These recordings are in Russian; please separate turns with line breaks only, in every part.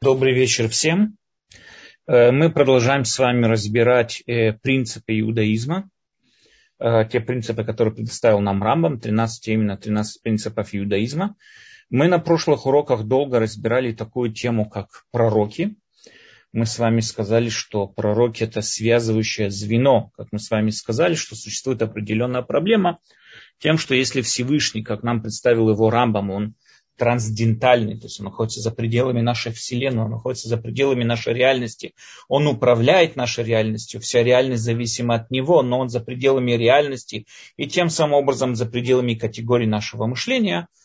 Добрый вечер всем. Э, мы продолжаем с вами разбирать э, принципы иудаизма, э, те принципы, которые предоставил нам Рамбам, 13, именно 13 принципов иудаизма. Мы на прошлых уроках долго разбирали такую тему, как пророки. Мы с вами сказали, что пророки это связывающее звено. Как мы с вами сказали, что существует определенная проблема тем, что если Всевышний, как нам представил его Рамбам, он трансцендентальный, то есть он находится за пределами нашей Вселенной, он находится за пределами нашей реальности, он управляет нашей реальностью, вся реальность зависима от него, но он за пределами реальности и тем самым образом за пределами категории нашего мышления –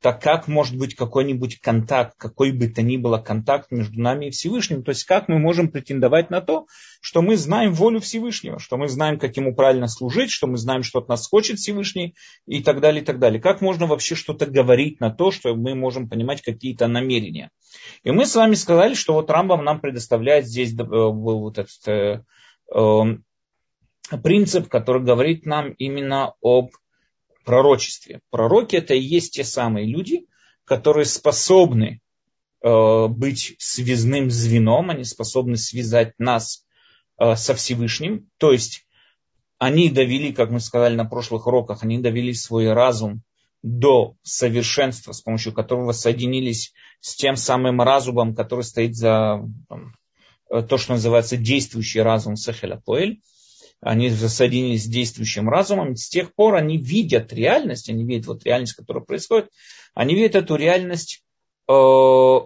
так как может быть какой-нибудь контакт, какой бы то ни было контакт между нами и Всевышним, то есть как мы можем претендовать на то, что мы знаем волю Всевышнего, что мы знаем, как ему правильно служить, что мы знаем, что от нас хочет Всевышний и так далее, и так далее. Как можно вообще что-то говорить на то, что мы можем понимать какие-то намерения. И мы с вами сказали, что вот Рамбам нам предоставляет здесь э, вот этот э, э, принцип, который говорит нам именно об пророчестве. Пророки это и есть те самые люди, которые способны э, быть связным звеном, они способны связать нас э, со Всевышним. То есть они довели, как мы сказали на прошлых уроках, они довели свой разум до совершенства, с помощью которого соединились с тем самым разумом, который стоит за там, э, то, что называется действующий разум Сахеля Поэль они соединились с действующим разумом, с тех пор они видят реальность, они видят вот реальность, которая происходит, они видят эту реальность, э,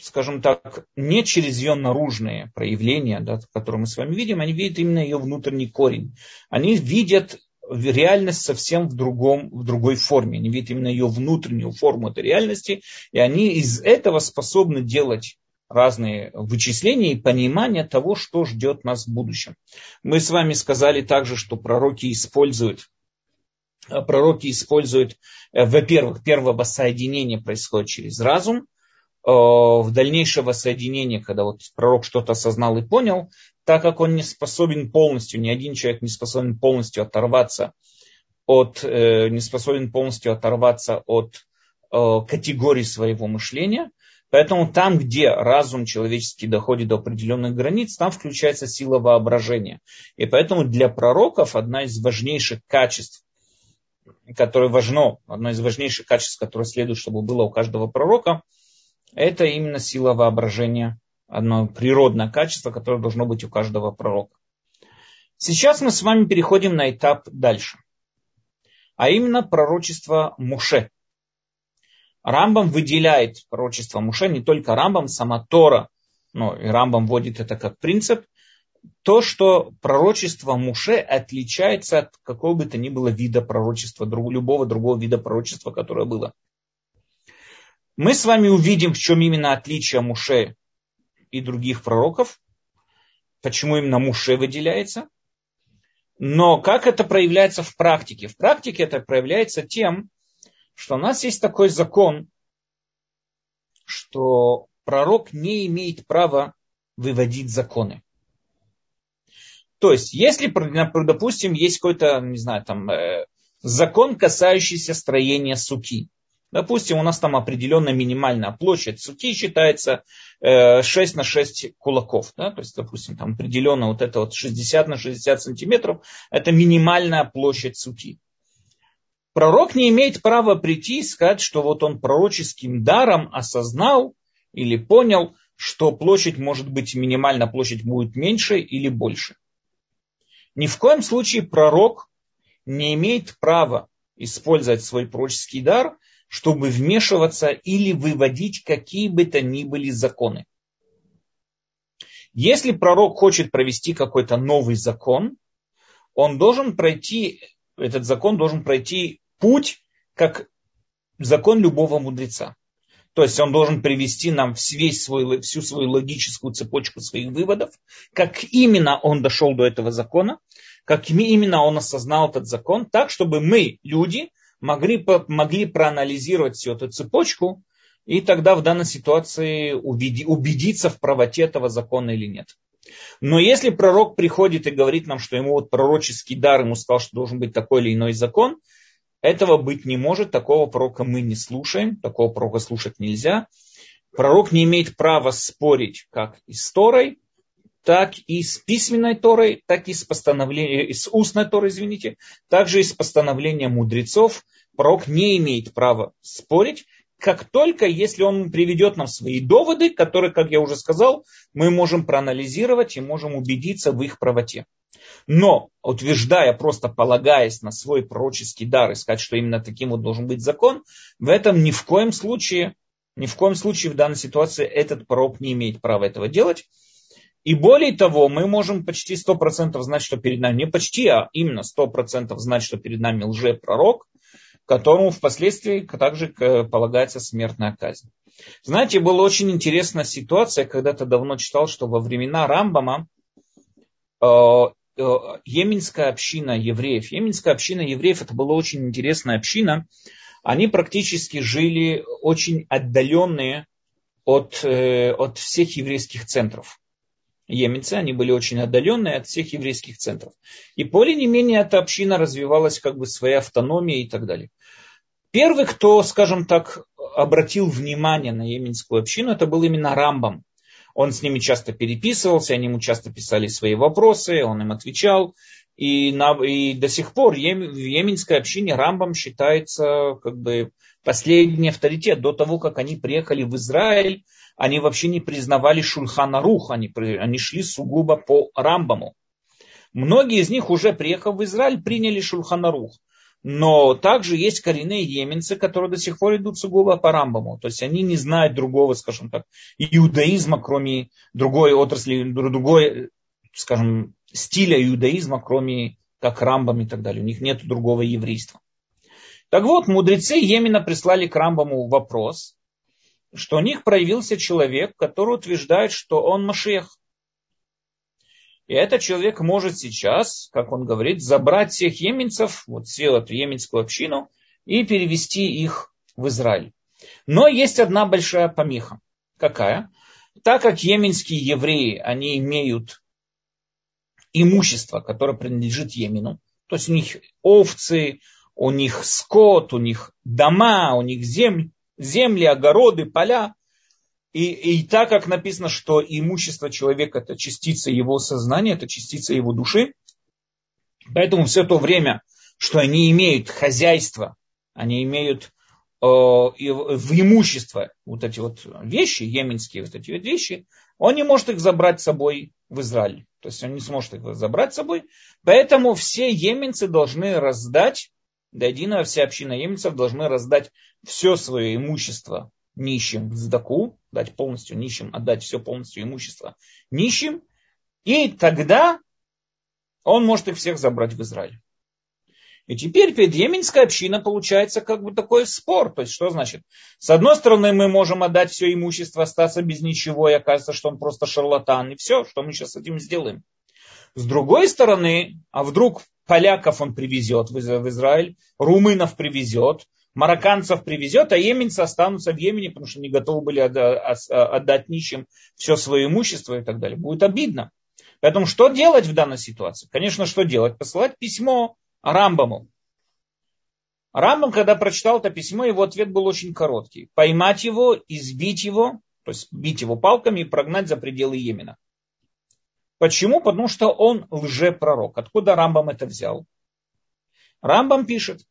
скажем так, не через ее наружные проявления, да, которые мы с вами видим, они видят именно ее внутренний корень. Они видят реальность совсем в, другом, в другой форме. Они видят именно ее внутреннюю форму этой реальности, и они из этого способны делать разные вычисления и понимание того, что ждет нас в будущем. Мы с вами сказали также, что пророки используют э, пророки используют, э, во-первых, первое воссоединение происходит через разум, э, в дальнейшее воссоединение, когда вот пророк что-то осознал и понял, так как он не способен полностью, ни один человек не способен полностью оторваться от, не способен полностью оторваться от категории своего мышления, Поэтому там, где разум человеческий доходит до определенных границ, там включается сила воображения. И поэтому для пророков одна из важнейших качеств, которое важно, одно из важнейших качеств, которое следует, чтобы было у каждого пророка, это именно сила воображения, одно природное качество, которое должно быть у каждого пророка. Сейчас мы с вами переходим на этап дальше, а именно пророчество Муше – Рамбам выделяет пророчество Муше, не только Рамбам, сама Тора, ну, и Рамбам вводит это как принцип, то, что пророчество Муше отличается от какого бы то ни было вида пророчества, любого другого вида пророчества, которое было. Мы с вами увидим, в чем именно отличие Муше и других пророков, почему именно Муше выделяется. Но как это проявляется в практике? В практике это проявляется тем, что у нас есть такой закон, что пророк не имеет права выводить законы. То есть, если, допустим, есть какой-то, не знаю, там, э, закон, касающийся строения суки. Допустим, у нас там определенная минимальная площадь суки считается 6 э, на 6 кулаков. Да? То есть, допустим, там определенно вот это вот 60 на 60 сантиметров, это минимальная площадь суки. Пророк не имеет права прийти и сказать, что вот он пророческим даром осознал или понял, что площадь может быть минимальная, площадь будет меньше или больше. Ни в коем случае пророк не имеет права использовать свой пророческий дар, чтобы вмешиваться или выводить какие бы то ни были законы. Если пророк хочет провести какой-то новый закон, он должен пройти, этот закон должен пройти путь, как закон любого мудреца. То есть он должен привести нам весь свой, всю свою логическую цепочку своих выводов, как именно он дошел до этого закона, как именно он осознал этот закон, так, чтобы мы, люди, могли, могли проанализировать всю эту цепочку и тогда в данной ситуации убедиться в правоте этого закона или нет. Но если пророк приходит и говорит нам, что ему вот пророческий дар, ему сказал, что должен быть такой или иной закон, этого быть не может, такого пророка мы не слушаем, такого пророка слушать нельзя. Пророк не имеет права спорить как и с Торой, так и с письменной Торой, так и с постановлением, с устной Торой, извините, также и с постановления мудрецов. Пророк не имеет права спорить, как только если он приведет нам свои доводы, которые, как я уже сказал, мы можем проанализировать и можем убедиться в их правоте. Но, утверждая, просто полагаясь на свой пророческий дар и сказать, что именно таким вот должен быть закон, в этом ни в коем случае, ни в коем случае в данной ситуации этот пророк не имеет права этого делать. И более того, мы можем почти 100% знать, что перед нами, не почти, а именно 100% знать, что перед нами лже-пророк, которому впоследствии также полагается смертная казнь. Знаете, была очень интересная ситуация, когда-то давно читал, что во времена Рамбама э, э, Йеменская община евреев, Йеменская община евреев, это была очень интересная община, они практически жили очень отдаленные от, э, от всех еврейских центров йеменцы, они были очень отдаленные от всех еврейских центров. И более не менее эта община развивалась как бы своей автономией и так далее. Первый, кто, скажем так, обратил внимание на йеменскую общину, это был именно Рамбам. Он с ними часто переписывался, они ему часто писали свои вопросы, он им отвечал. И, на, и до сих пор в йеменской общине Рамбам считается как бы последний авторитет. До того, как они приехали в Израиль, они вообще не признавали Шульхана Рух, они, они шли сугубо по Рамбаму. Многие из них, уже приехав в Израиль, приняли Шульхана Рух. Но также есть коренные еменцы, которые до сих пор идут сугубо по Рамбаму. То есть они не знают другого, скажем так, иудаизма, кроме другой отрасли, другой, скажем, стиля иудаизма, кроме как Рамбам и так далее. У них нет другого еврейства. Так вот, мудрецы Йемена прислали к Рамбаму вопрос, что у них проявился человек, который утверждает, что он Машех. И этот человек может сейчас, как он говорит, забрать всех еменцев, вот всю эту еменскую общину, и перевести их в Израиль. Но есть одна большая помеха. Какая? Так как йеменские евреи, они имеют имущество, которое принадлежит Йемену, то есть у них овцы, у них скот, у них дома, у них земли, земли, огороды, поля. И, и так как написано, что имущество человека это частица его сознания, это частица его души, поэтому все то время, что они имеют хозяйство, они имеют э, в имущество вот эти вот вещи, йеменские вот эти вот вещи, он не может их забрать с собой в Израиль. То есть он не сможет их забрать с собой. Поэтому все йеменцы должны раздать до единого вся община емцев должны раздать все свое имущество нищим в сдаку, дать полностью нищим, отдать все полностью имущество нищим, и тогда он может их всех забрать в Израиль. И теперь перед Йеменской общиной получается как бы такой спор. То есть что значит? С одной стороны мы можем отдать все имущество, остаться без ничего, и окажется, что он просто шарлатан, и все, что мы сейчас с этим сделаем. С другой стороны, а вдруг поляков он привезет в Израиль, румынов привезет, марокканцев привезет, а еменцы останутся в Йемене, потому что не готовы были отдать нищим все свое имущество и так далее. Будет обидно. Поэтому что делать в данной ситуации? Конечно, что делать? Посылать письмо Рамбаму. Рамбам, когда прочитал это письмо, его ответ был очень короткий. Поймать его, избить его, то есть бить его палками и прогнать за пределы Йемена. Почему? Потому что он лжепророк. Откуда Рамбам это взял? Рамбам пишет,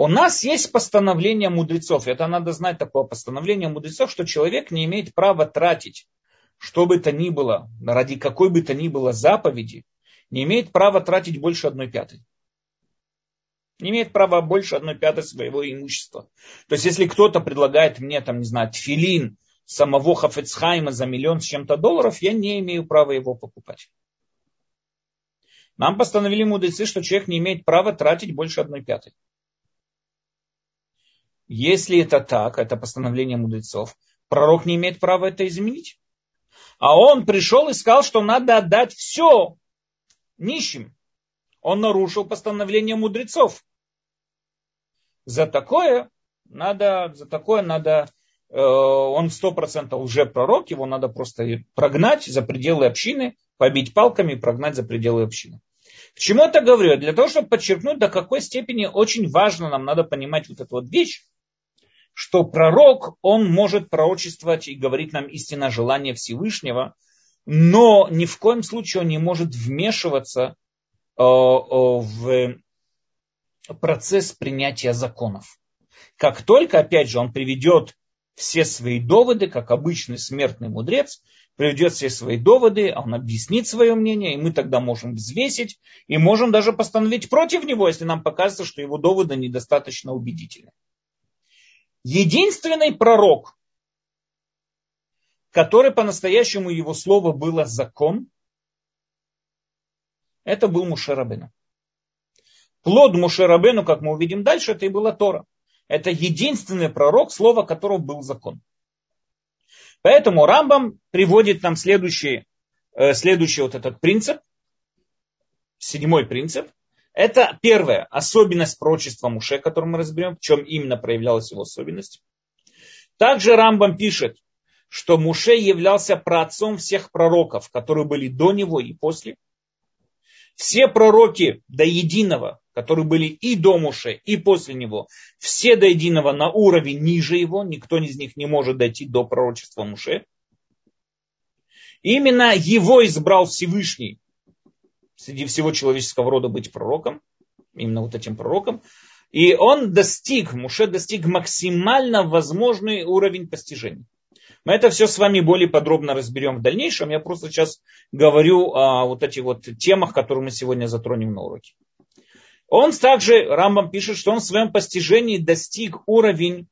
у нас есть постановление мудрецов. Это надо знать такое постановление мудрецов, что человек не имеет права тратить, что бы то ни было, ради какой бы то ни было заповеди, не имеет права тратить больше одной пятой. Не имеет права больше одной пятой своего имущества. То есть, если кто-то предлагает мне, там, не знаю, тфилин самого Хафецхайма за миллион с чем-то долларов, я не имею права его покупать. Нам постановили мудрецы, что человек не имеет права тратить больше одной пятой. Если это так, это постановление мудрецов, пророк не имеет права это изменить. А он пришел и сказал, что надо отдать все нищим. Он нарушил постановление мудрецов. За такое надо, за такое надо Э, он сто процентов уже пророк, его надо просто прогнать за пределы общины, побить палками и прогнать за пределы общины. К чему это говорю? Для того, чтобы подчеркнуть, до какой степени очень важно нам надо понимать вот эту вот вещь, что пророк, он может пророчествовать и говорить нам истинно желание Всевышнего, но ни в коем случае он не может вмешиваться э, в процесс принятия законов. Как только, опять же, он приведет все свои доводы, как обычный смертный мудрец, приведет все свои доводы, он объяснит свое мнение, и мы тогда можем взвесить, и можем даже постановить против него, если нам покажется, что его доводы недостаточно убедительны. Единственный пророк, который по-настоящему его слово было закон, это был Мушерабену. Плод Мушерабену, как мы увидим дальше, это и была Тора. Это единственный пророк, слово которого был закон. Поэтому Рамбам приводит нам следующий, э, следующий вот этот принцип, седьмой принцип. Это первая особенность пророчества Муше, которую мы разберем, в чем именно проявлялась его особенность. Также Рамбам пишет, что Муше являлся праотцом всех пророков, которые были до него и после. Все пророки до единого, которые были и до Муше, и после него, все до единого на уровень ниже его, никто из них не может дойти до пророчества Муше. Именно его избрал Всевышний среди всего человеческого рода быть пророком, именно вот этим пророком. И он достиг, Муше достиг максимально возможный уровень постижения. Мы это все с вами более подробно разберем в дальнейшем. Я просто сейчас говорю о вот этих вот темах, которые мы сегодня затронем на уроке. Он также, Рамбам пишет, что он в своем постижении достиг уровень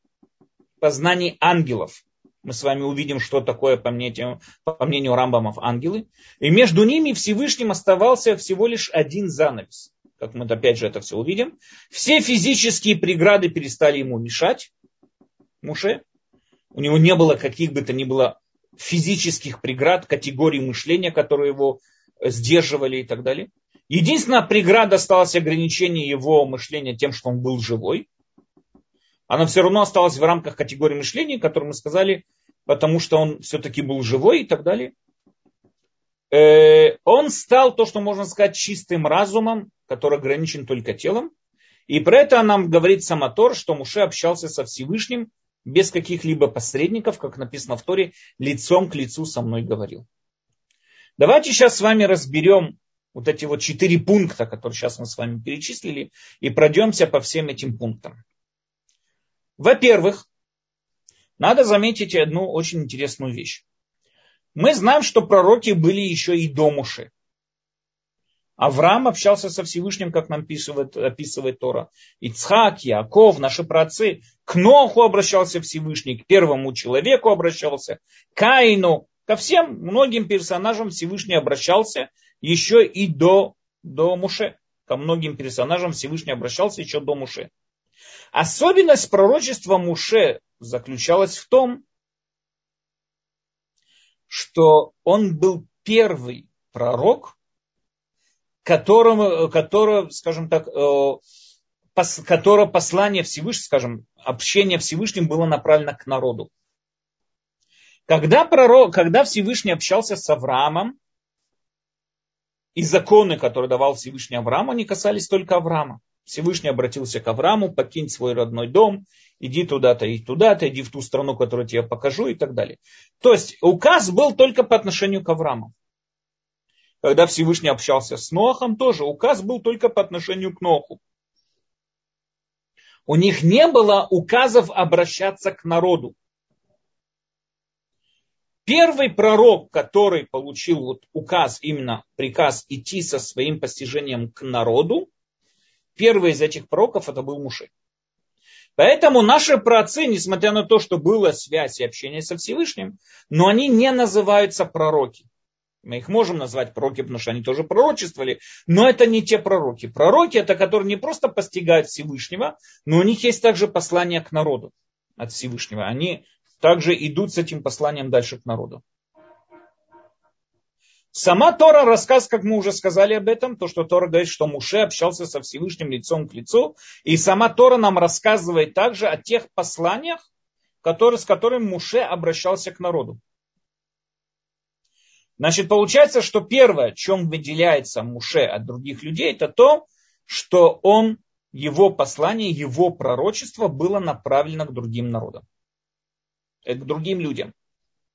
познаний ангелов. Мы с вами увидим, что такое, по мнению, по мнению Рамбамов, ангелы. И между ними Всевышним оставался всего лишь один занавес. Как мы опять же это все увидим. Все физические преграды перестали ему мешать. Муше. У него не было каких бы то ни было физических преград, категорий мышления, которые его сдерживали и так далее. Единственная преграда осталась ограничение его мышления тем, что он был живой. Она все равно осталась в рамках категории мышления, которую мы сказали, потому что он все-таки был живой и так далее. Э, он стал то, что можно сказать, чистым разумом, который ограничен только телом. И про это нам говорит Самотор, что Муше общался со Всевышним без каких-либо посредников, как написано в Торе, лицом к лицу со мной говорил. Давайте сейчас с вами разберем вот эти вот четыре пункта, которые сейчас мы с вами перечислили, и пройдемся по всем этим пунктам. Во-первых, надо заметить одну очень интересную вещь. Мы знаем, что пророки были еще и до Муши. Авраам общался со Всевышним, как нам описывает, описывает Тора. Ицхак, Яков, наши праотцы. К Ноху обращался Всевышний, к первому человеку обращался, к Каину, ко всем многим персонажам Всевышний обращался еще и до, до Муше. Ко многим персонажам Всевышний обращался еще до Муше. Особенность пророчества Муше заключалась в том, что он был первый пророк, которому, которого, скажем так, э, которого послание Всевышнего, скажем, общение Всевышним было направлено к народу. Когда, пророк, когда Всевышний общался с Авраамом, и законы, которые давал Всевышний Аврааму, они касались только Авраама. Всевышний обратился к Аврааму, покинь свой родной дом, иди туда-то и туда-то, иди в ту страну, которую тебе покажу и так далее. То есть указ был только по отношению к Аврааму. Когда Всевышний общался с Нохом, тоже указ был только по отношению к Ноху. У них не было указов обращаться к народу. Первый пророк, который получил вот указ, именно приказ идти со своим постижением к народу, первый из этих пророков это был Муше. Поэтому наши праотцы, несмотря на то, что была связь и общение со Всевышним, но они не называются пророки. Мы их можем назвать пророки, потому что они тоже пророчествовали, но это не те пророки. Пророки это которые не просто постигают Всевышнего, но у них есть также послание к народу от Всевышнего. Они также идут с этим посланием дальше к народу. Сама Тора рассказ, как мы уже сказали об этом, то, что Тора говорит, что Муше общался со Всевышним лицом к лицу. И сама Тора нам рассказывает также о тех посланиях, которые, с которыми Муше обращался к народу. Значит, получается, что первое, чем выделяется Муше от других людей, это то, что он его послание, его пророчество было направлено к другим народам, э, к другим людям,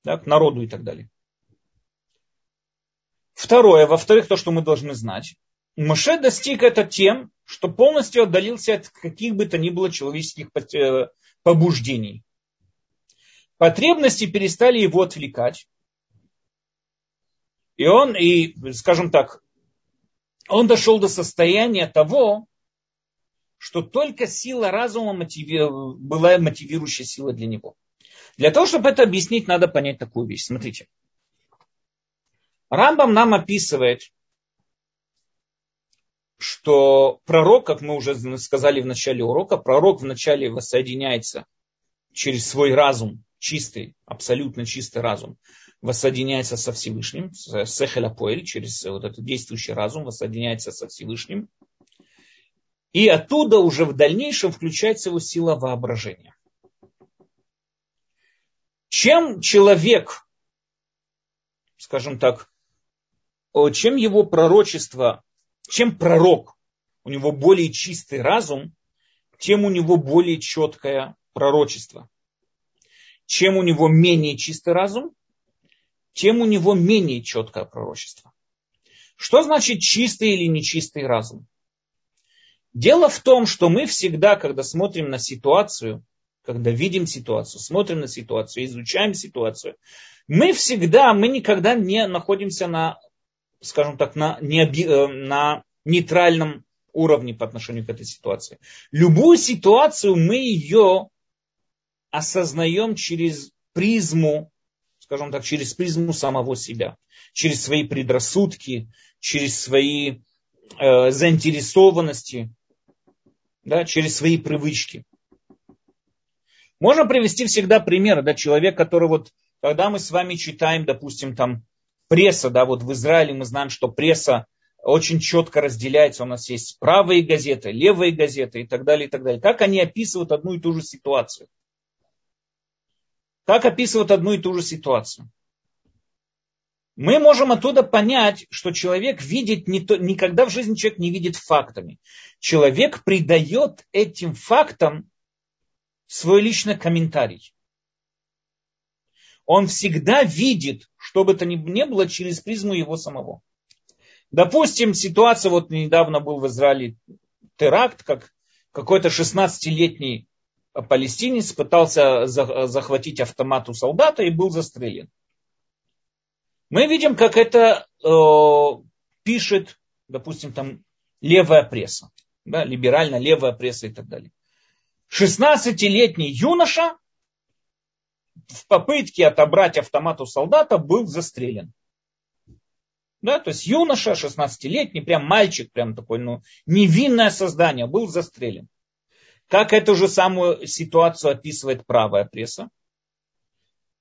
да, к народу и так далее. Второе, во-вторых, то, что мы должны знать. Моше достиг это тем, что полностью отдалился от каких бы то ни было человеческих э, побуждений. Потребности перестали его отвлекать. И он, и, скажем так, он дошел до состояния того, что только сила разума мотиви... была мотивирующая сила для него. Для того, чтобы это объяснить, надо понять такую вещь. Смотрите. Рамбам нам описывает, что пророк, как мы уже сказали в начале урока, пророк вначале воссоединяется через свой разум, чистый, абсолютно чистый разум, воссоединяется со Всевышним, с Сехеляпоэль, через вот этот действующий разум, воссоединяется со Всевышним. И оттуда уже в дальнейшем включается его сила воображения. Чем человек, скажем так, чем его пророчество чем пророк, у него более чистый разум, тем у него более четкое пророчество. Чем у него менее чистый разум, тем у него менее четкое пророчество. Что значит чистый или нечистый разум? Дело в том, что мы всегда, когда смотрим на ситуацию, когда видим ситуацию, смотрим на ситуацию, изучаем ситуацию, мы всегда, мы никогда не находимся на скажем так, на, не, э, на нейтральном уровне по отношению к этой ситуации. Любую ситуацию мы ее осознаем через призму, скажем так, через призму самого себя, через свои предрассудки, через свои э, заинтересованности, да, через свои привычки. Можно привести всегда пример, да, человек, который вот, когда мы с вами читаем, допустим, там пресса, да, вот в Израиле мы знаем, что пресса очень четко разделяется. У нас есть правые газеты, левые газеты и так далее, и так далее. Как они описывают одну и ту же ситуацию? Как описывают одну и ту же ситуацию? Мы можем оттуда понять, что человек видит не то, никогда в жизни человек не видит фактами. Человек придает этим фактам свой личный комментарий он всегда видит, что бы то ни было, через призму его самого. Допустим, ситуация, вот недавно был в Израиле теракт, как какой-то 16-летний палестинец пытался захватить автомат у солдата и был застрелен. Мы видим, как это э, пишет, допустим, там левая пресса, да, либерально левая пресса и так далее. 16-летний юноша в попытке отобрать автомат у солдата был застрелен. Да, то есть юноша, 16-летний, прям мальчик, прям такой, ну, невинное создание, был застрелен. Как эту же самую ситуацию описывает правая пресса.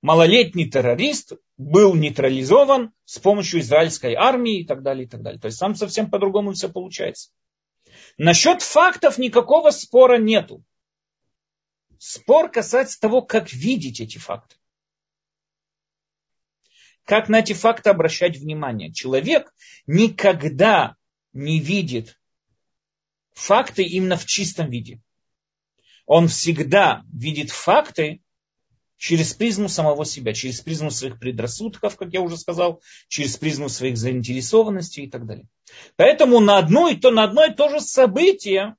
Малолетний террорист был нейтрализован с помощью израильской армии и так далее, и так далее. То есть там совсем по-другому все получается. Насчет фактов никакого спора нету. Спор касается того, как видеть эти факты. Как на эти факты обращать внимание. Человек никогда не видит факты именно в чистом виде. Он всегда видит факты через призму самого себя, через призму своих предрассудков, как я уже сказал, через призму своих заинтересованностей и так далее. Поэтому на одно и то, на одно и то же событие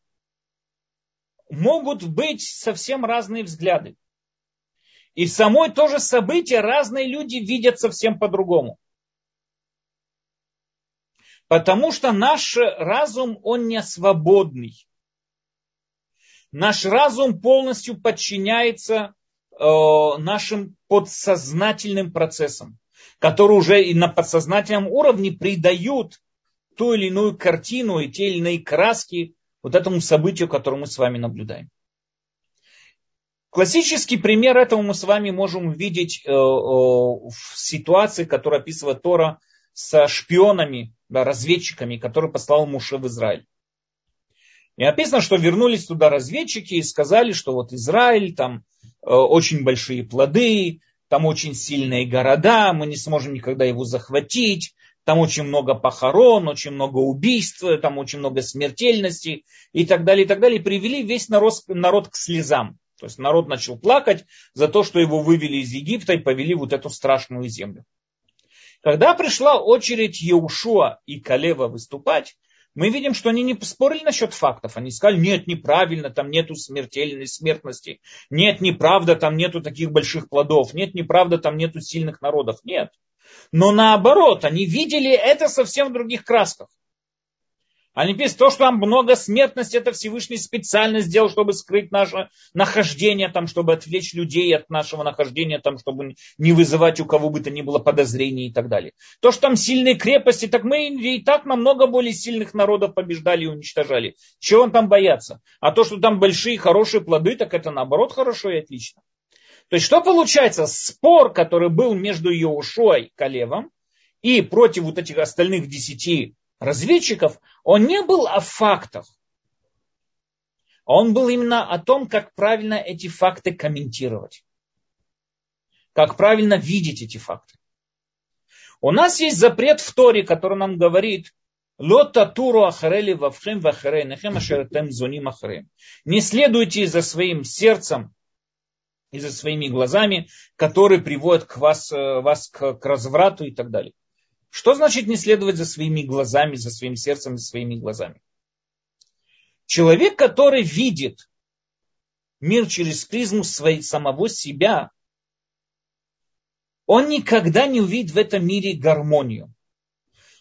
могут быть совсем разные взгляды. И самой то же событие разные люди видят совсем по-другому. Потому что наш разум, он не свободный. Наш разум полностью подчиняется э, нашим подсознательным процессам, которые уже и на подсознательном уровне придают ту или иную картину и те или иные краски вот этому событию, которое мы с вами наблюдаем. Классический пример этого мы с вами можем увидеть э, э, в ситуации, которую описывает Тора со шпионами, да, разведчиками, которые послал Муше в Израиль. И написано, что вернулись туда разведчики и сказали, что вот Израиль, там э, очень большие плоды, там очень сильные города, мы не сможем никогда его захватить, там очень много похорон, очень много убийств, там очень много смертельности и так далее, и так далее. И привели весь народ, народ к слезам. То есть народ начал плакать за то, что его вывели из Египта и повели вот эту страшную землю. Когда пришла очередь Еушуа и Калева выступать, мы видим, что они не спорили насчет фактов. Они сказали, нет, неправильно, там нету смертельной смертности. Нет, неправда, там нету таких больших плодов. Нет, неправда, там нету сильных народов. Нет. Но наоборот, они видели это совсем в других красках. Пишут, то, что там много смертности, это Всевышний специально сделал, чтобы скрыть наше нахождение, там, чтобы отвлечь людей от нашего нахождения, там, чтобы не вызывать у кого бы то ни было подозрений и так далее. То, что там сильные крепости, так мы и так намного более сильных народов побеждали и уничтожали. Чего он там бояться? А то, что там большие хорошие плоды, так это наоборот хорошо и отлично. То есть что получается? Спор, который был между Иошуа и Калевом и против вот этих остальных десяти разведчиков, он не был о фактах. Он был именно о том, как правильно эти факты комментировать. Как правильно видеть эти факты. У нас есть запрет в Торе, который нам говорит, Лота туру ахарели вавхем вахарей нехем ашеретем. Не следуйте за своим сердцем и за своими глазами, которые приводят к вас, э, вас к, к разврату и так далее. Что значит не следовать за своими глазами, за своим сердцем, за своими глазами? Человек, который видит мир через призму своей, самого себя, он никогда не увидит в этом мире гармонию.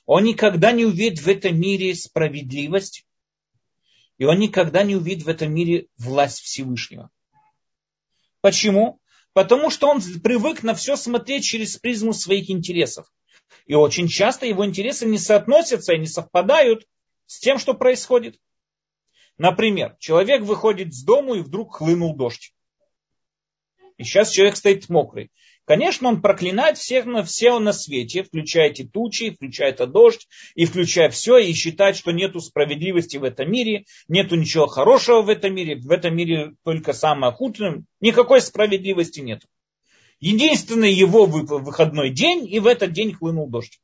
Он никогда не увидит в этом мире справедливость. И он никогда не увидит в этом мире власть Всевышнего. Почему? Потому что он привык на все смотреть через призму своих интересов. И очень часто его интересы не соотносятся и не совпадают с тем, что происходит. Например, человек выходит с дому и вдруг хлынул дождь. И сейчас человек стоит мокрый. Конечно, он проклинает всех на все на свете, включая эти тучи, включая это дождь, и включая все, и считает, что нету справедливости в этом мире, нету ничего хорошего в этом мире, в этом мире только самое худшее, никакой справедливости нет. Единственный его выходной день, и в этот день хлынул дождь.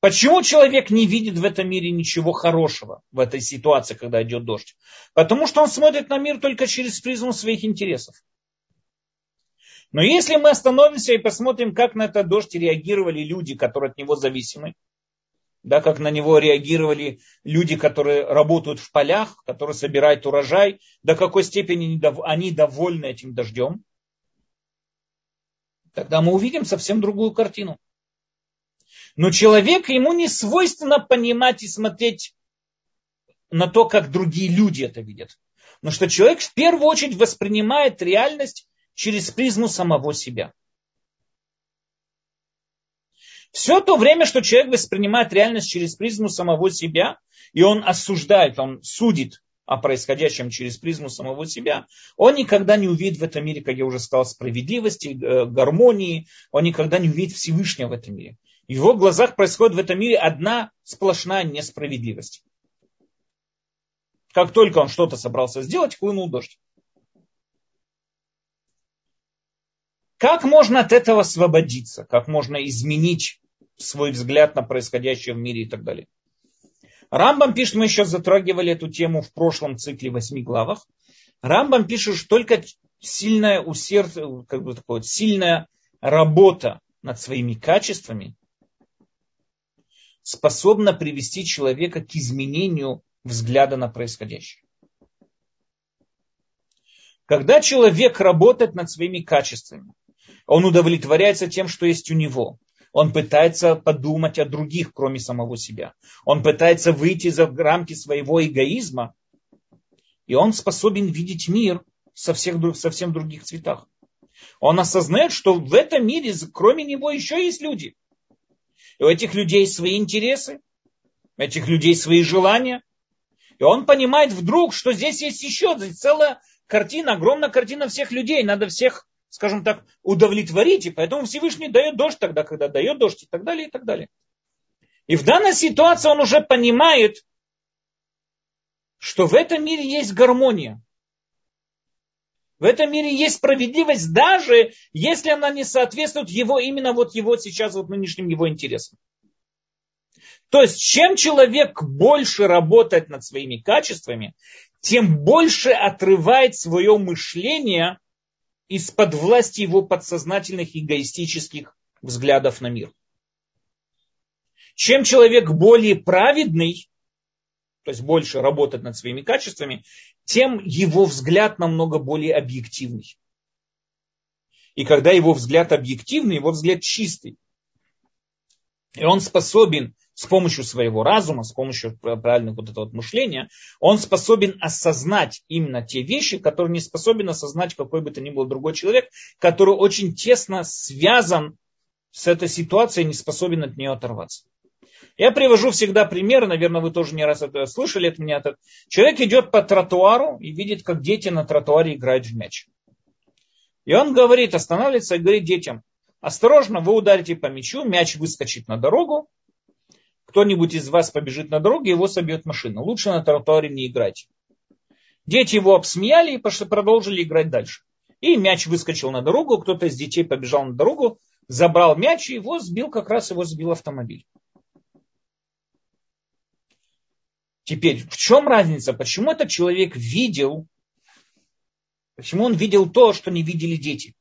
Почему человек не видит в этом мире ничего хорошего в этой ситуации, когда идет дождь? Потому что он смотрит на мир только через призму своих интересов. Но если мы остановимся и посмотрим, как на этот дождь реагировали люди, которые от него зависимы, да, как на него реагировали люди, которые работают в полях, которые собирают урожай, до какой степени они довольны этим дождем, тогда мы увидим совсем другую картину. Но человек, ему не свойственно понимать и смотреть на то, как другие люди это видят. Потому что человек в первую очередь воспринимает реальность через призму самого себя. Все то время, что человек воспринимает реальность через призму самого себя, и он осуждает, он судит о происходящем через призму самого себя, он никогда не увидит в этом мире, как я уже сказал, справедливости, э, гармонии, он никогда не увидит Всевышнего в этом мире. В его глазах происходит в этом мире одна сплошная несправедливость. Как только он что-то собрался сделать, хлынул дождь. Как можно от этого освободиться? Как можно изменить свой взгляд на происходящее в мире и так далее? Рамбам пишет, мы еще затрагивали эту тему в прошлом цикле восьми главах. Рамбам пишет, что только сильная усердие, как бы такое, сильная работа над своими качествами способна привести человека к изменению взгляда на происходящее. Когда человек работает над своими качествами, он удовлетворяется тем, что есть у него. Он пытается подумать о других, кроме самого себя. Он пытается выйти за рамки своего эгоизма. И он способен видеть мир со всех, совсем других цветах. Он осознает, что в этом мире, кроме него, еще есть люди. И у этих людей свои интересы, у этих людей свои желания. И он понимает вдруг, что здесь есть еще целая картина, огромная картина всех людей. Надо всех скажем так, удовлетворить, и поэтому Всевышний дает дождь тогда, когда дает дождь, и так далее, и так далее. И в данной ситуации он уже понимает, что в этом мире есть гармония. В этом мире есть справедливость, даже если она не соответствует его, именно вот его сейчас, вот нынешним его интересам. То есть, чем человек больше работает над своими качествами, тем больше отрывает свое мышление из-под власти его подсознательных эгоистических взглядов на мир. Чем человек более праведный, то есть больше работает над своими качествами, тем его взгляд намного более объективный. И когда его взгляд объективный, его взгляд чистый, и он способен с помощью своего разума, с помощью правильного вот этого вот мышления, он способен осознать именно те вещи, которые не способен осознать какой бы то ни был другой человек, который очень тесно связан с этой ситуацией, не способен от нее оторваться. Я привожу всегда пример, наверное, вы тоже не раз это слышали от меня. Человек идет по тротуару и видит, как дети на тротуаре играют в мяч. И он говорит, останавливается и говорит детям, осторожно, вы ударите по мячу, мяч выскочит на дорогу, кто-нибудь из вас побежит на дорогу, его собьет машина. Лучше на тротуаре не играть. Дети его обсмеяли и продолжили играть дальше. И мяч выскочил на дорогу, кто-то из детей побежал на дорогу, забрал мяч и его сбил, как раз его сбил автомобиль. Теперь, в чем разница? Почему этот человек видел Почему он видел то, что не видели дети?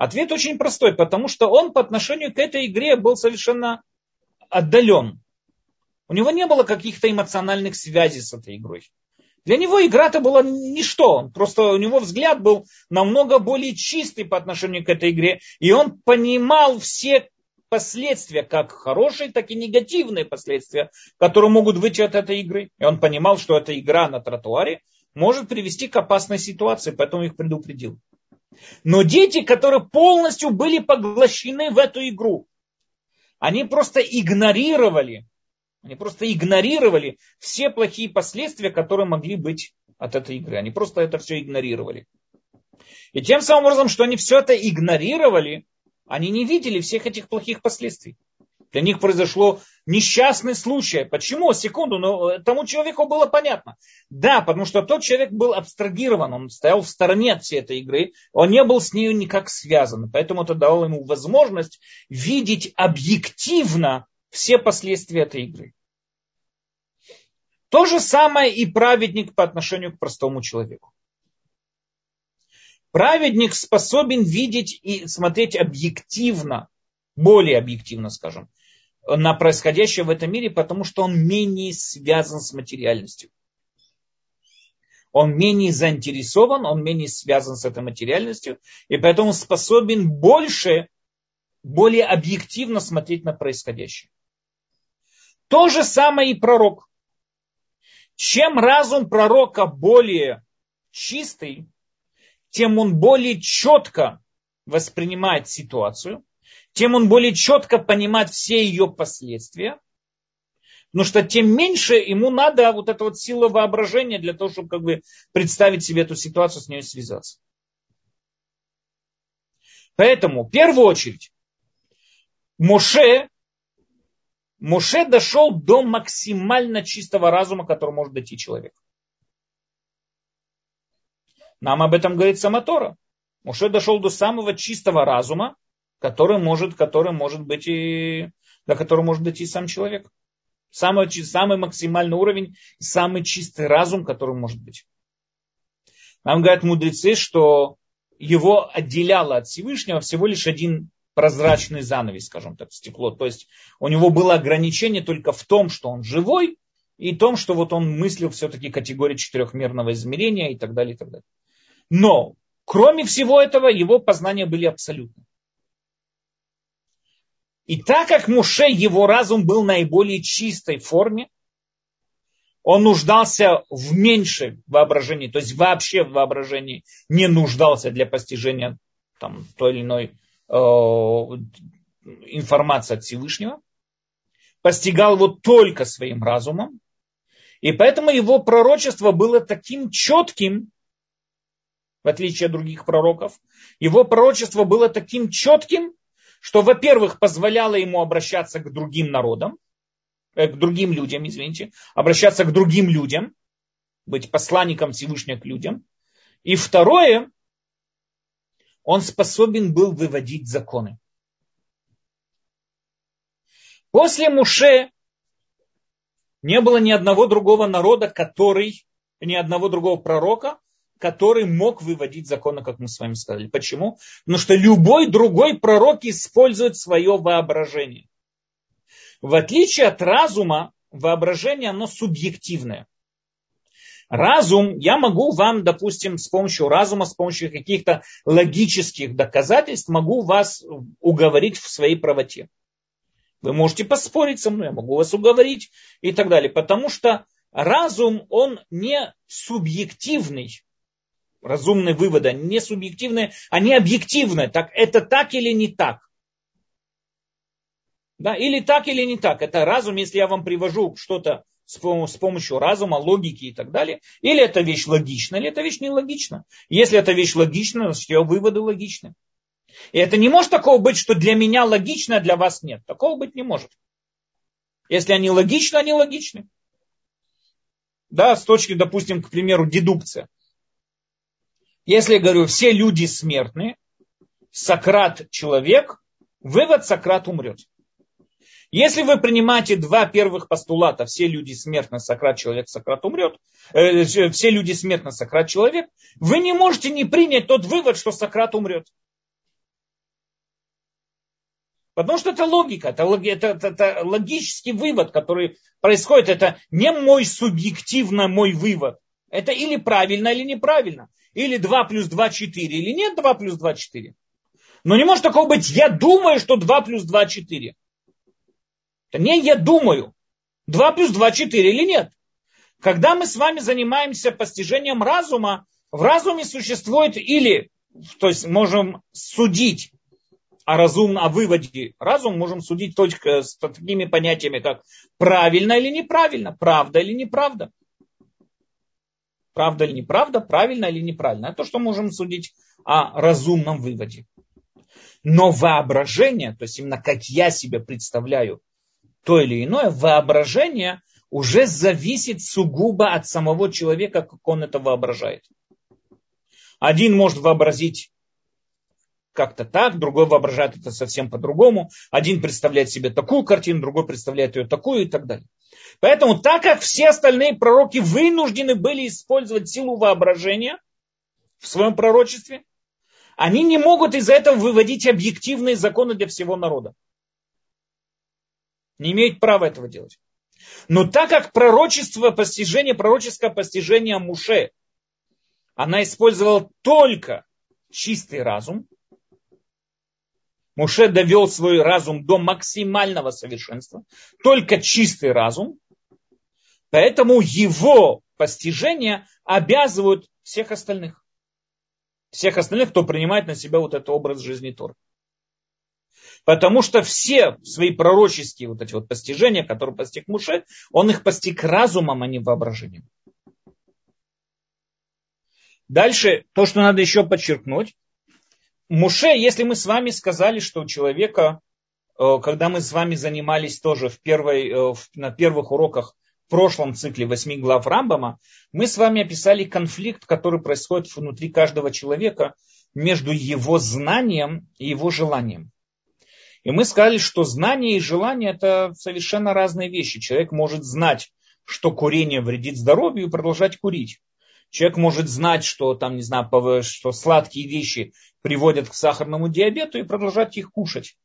Ответ очень простой, потому что он по отношению к этой игре был совершенно отдален. У него не было каких-то эмоциональных связей с этой игрой. Для него игра-то была ничто. Просто у него взгляд был намного более чистый по отношению к этой игре. И он понимал все последствия, как хорошие, так и негативные последствия, которые могут выйти от этой игры. И он понимал, что эта игра на тротуаре может привести к опасной ситуации, поэтому их предупредил. Но дети, которые полностью были поглощены в эту игру, они просто игнорировали, они просто игнорировали все плохие последствия, которые могли быть от этой игры. Они просто это все игнорировали. И тем самым образом, что они все это игнорировали, они не видели всех этих плохих последствий. Для них произошло несчастный случай. Почему? Секунду, но э, тому человеку было понятно. Да, потому что тот человек был абстрагирован, он стоял в стороне от всей этой игры, он не был с ней никак связан. Поэтому это дало ему возможность видеть объективно все последствия этой игры. То же самое и праведник по отношению к простому человеку. Праведник способен видеть и смотреть объективно, более объективно, скажем, на происходящее в этом мире, потому что он менее связан с материальностью. Он менее заинтересован, он менее связан с этой материальностью, и поэтому способен больше, более объективно смотреть на происходящее. То же самое и пророк. Чем разум пророка более чистый, тем он более четко воспринимает ситуацию, тем он более четко понимает все ее последствия. Потому что тем меньше ему надо вот эта вот сила воображения для того, чтобы как бы представить себе эту ситуацию, с ней связаться. Поэтому, в первую очередь, Моше, Моше дошел до максимально чистого разума, который может дойти человек. Нам об этом говорит Самотора. Моше дошел до самого чистого разума, который может, который может быть и до которого может дойти сам человек. Самый, самый максимальный уровень, самый чистый разум, который может быть. Нам говорят мудрецы, что его отделяло от Всевышнего всего лишь один прозрачный занавес, скажем так, стекло. То есть у него было ограничение только в том, что он живой, и в том, что вот он мыслил все-таки категории четырехмерного измерения и так далее, и так далее. Но, кроме всего этого, его познания были абсолютны. И так как Муше, его разум был в наиболее чистой форме, он нуждался в меньшем воображении, то есть вообще в воображении не нуждался для постижения там, той или иной э, информации от Всевышнего, постигал его только своим разумом, и поэтому его пророчество было таким четким, в отличие от других пророков, его пророчество было таким четким, что, во-первых, позволяло ему обращаться к другим народам, э, к другим людям, извините, обращаться к другим людям, быть посланником Всевышнего к людям. И второе, он способен был выводить законы. После Муше не было ни одного другого народа, который, ни одного другого пророка, который мог выводить законы, как мы с вами сказали. Почему? Потому что любой другой пророк использует свое воображение. В отличие от разума, воображение, оно субъективное. Разум, я могу вам, допустим, с помощью разума, с помощью каких-то логических доказательств, могу вас уговорить в своей правоте. Вы можете поспорить со мной, я могу вас уговорить и так далее. Потому что разум, он не субъективный. Разумные выводы, они не субъективные, они объективные. Так, это так или не так? Да, или так, или не так. Это разум, если я вам привожу что-то с помощью разума, логики и так далее. Или это вещь логична, или это вещь нелогична. Если это вещь логична, значит ее выводы логичны. И это не может такого быть, что для меня логично, а для вас нет. Такого быть не может. Если они логичны, они логичны. Да, с точки, допустим, к примеру, дедукция. Если я говорю, все люди смертны, Сократ человек, вывод Сократ умрет. Если вы принимаете два первых постулата, все люди смертны, Сократ человек, Сократ умрет, э, все люди смертны, Сократ человек, вы не можете не принять тот вывод, что Сократ умрет. Потому что это логика, это, это, это, это логический вывод, который происходит. Это не мой субъективно мой вывод. Это или правильно, или неправильно. Или 2 плюс 2 4, или нет 2 плюс 2 4. Но не может такого быть, я думаю, что 2 плюс 2 4. Это не я думаю. 2 плюс 2 4 или нет. Когда мы с вами занимаемся постижением разума, в разуме существует или, то есть можем судить о разум, о выводе разум, можем судить только с такими понятиями, как правильно или неправильно, правда или неправда. Правда или неправда, правильно или неправильно. Это то, что можем судить о разумном выводе. Но воображение, то есть именно как я себе представляю то или иное воображение уже зависит сугубо от самого человека, как он это воображает. Один может вообразить как-то так, другой воображает это совсем по-другому. Один представляет себе такую картину, другой представляет ее такую и так далее. Поэтому, так как все остальные пророки вынуждены были использовать силу воображения в своем пророчестве, они не могут из-за этого выводить объективные законы для всего народа не имеет права этого делать. Но так как пророчество, постижение, пророческое постижение Муше, она использовала только чистый разум, Муше довел свой разум до максимального совершенства, только чистый разум, поэтому его постижения обязывают всех остальных. Всех остальных, кто принимает на себя вот этот образ жизни Тора. Потому что все свои пророческие вот эти вот постижения, которые постиг Муше, он их постиг разумом, а не воображением. Дальше, то, что надо еще подчеркнуть. Муше, если мы с вами сказали, что у человека, э, когда мы с вами занимались тоже в первой, э, на первых уроках в прошлом цикле восьми глав Рамбама, мы с вами описали конфликт, который происходит внутри каждого человека между его знанием и его желанием. И мы сказали, что знание и желание это совершенно разные вещи. Человек может знать, что курение вредит здоровью и продолжать курить. Человек может знать, что там, не знаю, что сладкие вещи приводят к сахарному диабету и продолжать их кушать.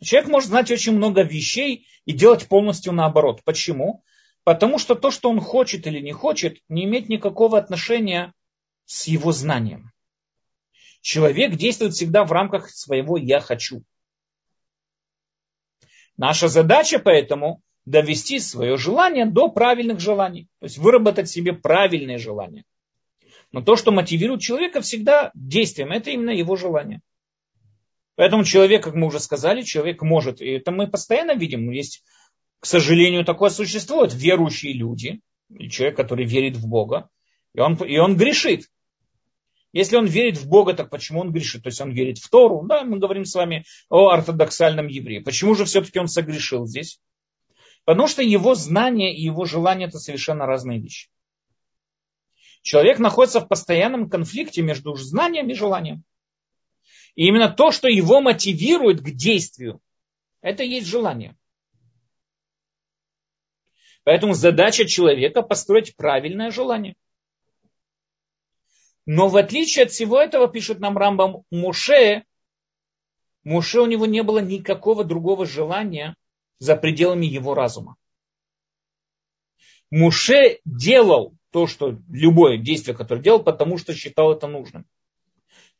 Человек может знать очень много вещей и делать полностью наоборот. Почему? Потому что то, что он хочет или не хочет, не имеет никакого отношения с его знанием. Человек действует всегда в рамках своего «я хочу». Наша задача поэтому довести свое желание до правильных желаний. То есть выработать себе правильные желания. Но то, что мотивирует человека всегда действием, это именно его желание. Поэтому человек, как мы уже сказали, человек может, и это мы постоянно видим, есть, к сожалению, такое существует, верующие люди, человек, который верит в Бога, и он, и он грешит. Если он верит в Бога, так почему он грешит? То есть он верит в Тору. Да, мы говорим с вами о ортодоксальном еврее. Почему же все-таки он согрешил здесь? Потому что его знание и его желание это совершенно разные вещи. Человек находится в постоянном конфликте между знанием и желанием. И именно то, что его мотивирует к действию, это и есть желание. Поэтому задача человека построить правильное желание. Но в отличие от всего этого, пишет нам Рамбам, Муше, Муше у него не было никакого другого желания за пределами его разума. Муше делал то, что любое действие, которое делал, потому что считал это нужным.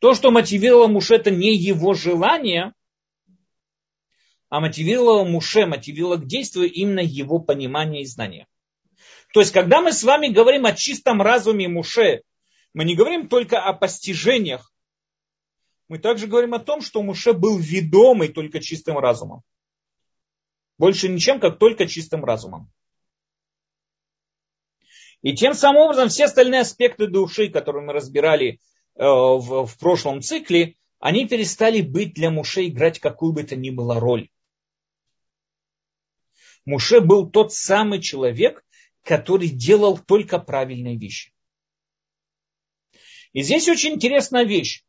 То, что мотивировало Муше, это не его желание, а мотивировало Муше, мотивировало к действию именно его понимание и знание. То есть, когда мы с вами говорим о чистом разуме Муше, мы не говорим только о постижениях, мы также говорим о том, что Муше был ведомый только чистым разумом. Больше ничем, как только чистым разумом. И тем самым образом все остальные аспекты души, которые мы разбирали э, в, в прошлом цикле, они перестали быть для Муше играть какую бы то ни было роль. Муше был тот самый человек, который делал только правильные вещи. И здесь очень интересная вещь.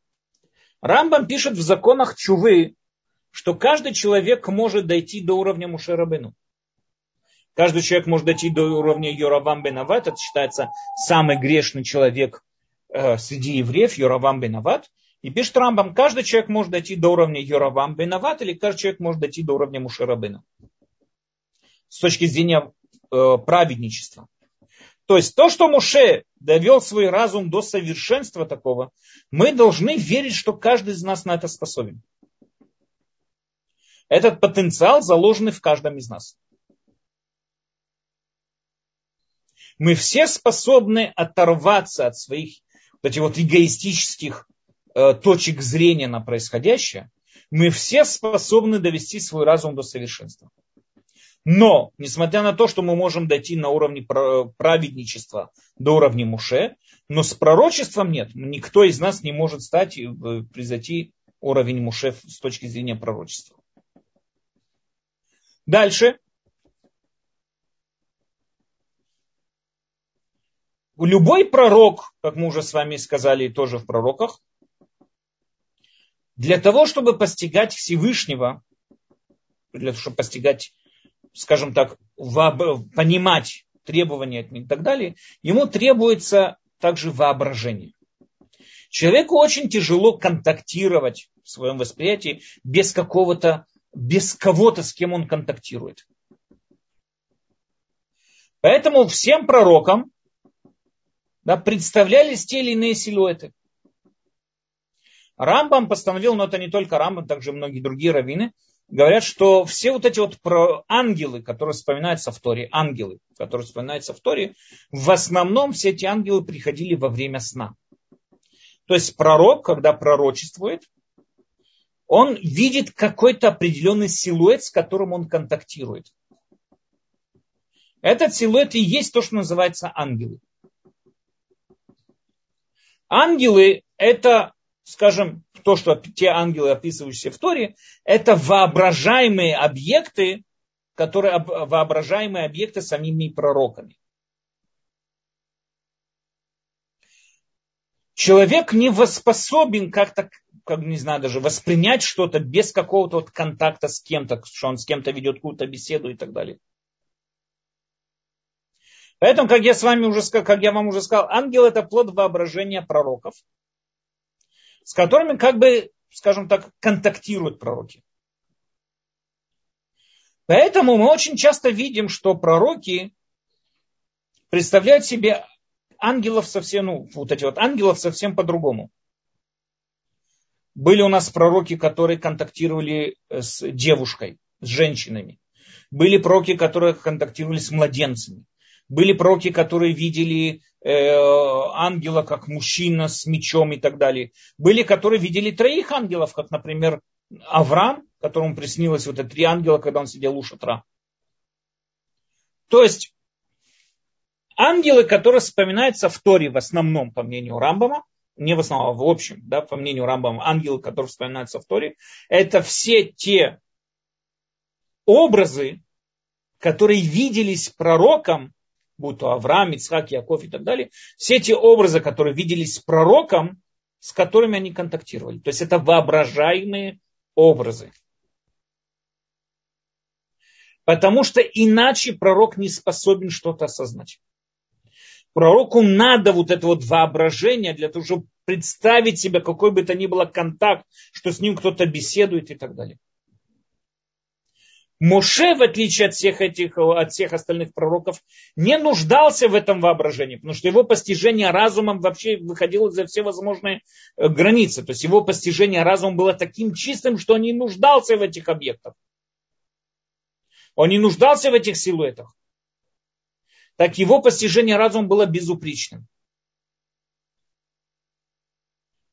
Рамбам пишет в законах Чувы, что каждый человек может дойти до уровня Мушерабыну. Каждый человек может дойти до уровня Йоравам Бенават. Это считается самый грешный человек э, среди евреев, Йоравам Бенават. И пишет Рамбам, каждый человек может дойти до уровня Йоравам Бенават, или каждый человек может дойти до уровня Мушерабына. С точки зрения э, праведничества. То есть то, что Муше довел свой разум до совершенства такого, мы должны верить, что каждый из нас на это способен. Этот потенциал заложен в каждом из нас. Мы все способны оторваться от своих вот этих вот эгоистических э, точек зрения на происходящее. Мы все способны довести свой разум до совершенства. Но, несмотря на то, что мы можем дойти на уровне праведничества до уровня Муше, но с пророчеством нет. Никто из нас не может стать, и э, превзойти уровень Муше с точки зрения пророчества. Дальше. Любой пророк, как мы уже с вами сказали тоже в пророках, для того, чтобы постигать Всевышнего, для того, чтобы постигать скажем так, понимать требования от них и так далее, ему требуется также воображение. Человеку очень тяжело контактировать в своем восприятии без какого-то, без кого-то, с кем он контактирует. Поэтому всем пророкам да, представлялись те или иные силуэты. Рамбам постановил, но это не только Рамбам, также многие другие раввины, говорят, что все вот эти вот ангелы, которые вспоминаются в Торе, ангелы, которые вспоминаются в Торе, в основном все эти ангелы приходили во время сна. То есть пророк, когда пророчествует, он видит какой-то определенный силуэт, с которым он контактирует. Этот силуэт и есть то, что называется ангелы. Ангелы – это скажем, то, что те ангелы, описывающиеся в Торе, это воображаемые объекты, которые воображаемые объекты самими пророками. Человек не способен как-то, как не знаю, даже воспринять что-то без какого-то вот контакта с кем-то, что он с кем-то ведет какую-то беседу и так далее. Поэтому, как я с вами уже как я вам уже сказал, ангел это плод воображения пророков с которыми как бы, скажем так, контактируют пророки. Поэтому мы очень часто видим, что пророки представляют себе ангелов совсем, ну, вот эти вот ангелов совсем по-другому. Были у нас пророки, которые контактировали с девушкой, с женщинами. Были пророки, которые контактировали с младенцами. Были пророки, которые видели э, ангела как мужчина с мечом и так далее. Были, которые видели троих ангелов, как, например, Авраам, которому приснилось вот это три ангела, когда он сидел у шатра. То есть ангелы, которые вспоминаются в Торе в основном, по мнению Рамбама, не в основном, а в общем, да, по мнению Рамбама, ангелы, которые вспоминаются в Торе, это все те образы, которые виделись пророком будь то Авраам, Ицхак, Яков и так далее, все эти образы, которые виделись пророком, с которыми они контактировали. То есть это воображаемые образы. Потому что иначе пророк не способен что-то осознать. Пророку надо вот это вот воображение для того, чтобы представить себе какой бы то ни было контакт, что с ним кто-то беседует и так далее. Моше, в отличие от всех этих, от всех остальных пророков, не нуждался в этом воображении, потому что его постижение разумом вообще выходило за все возможные э, границы. То есть его постижение разумом было таким чистым, что он не нуждался в этих объектах. Он не нуждался в этих силуэтах. Так его постижение разумом было безупречным.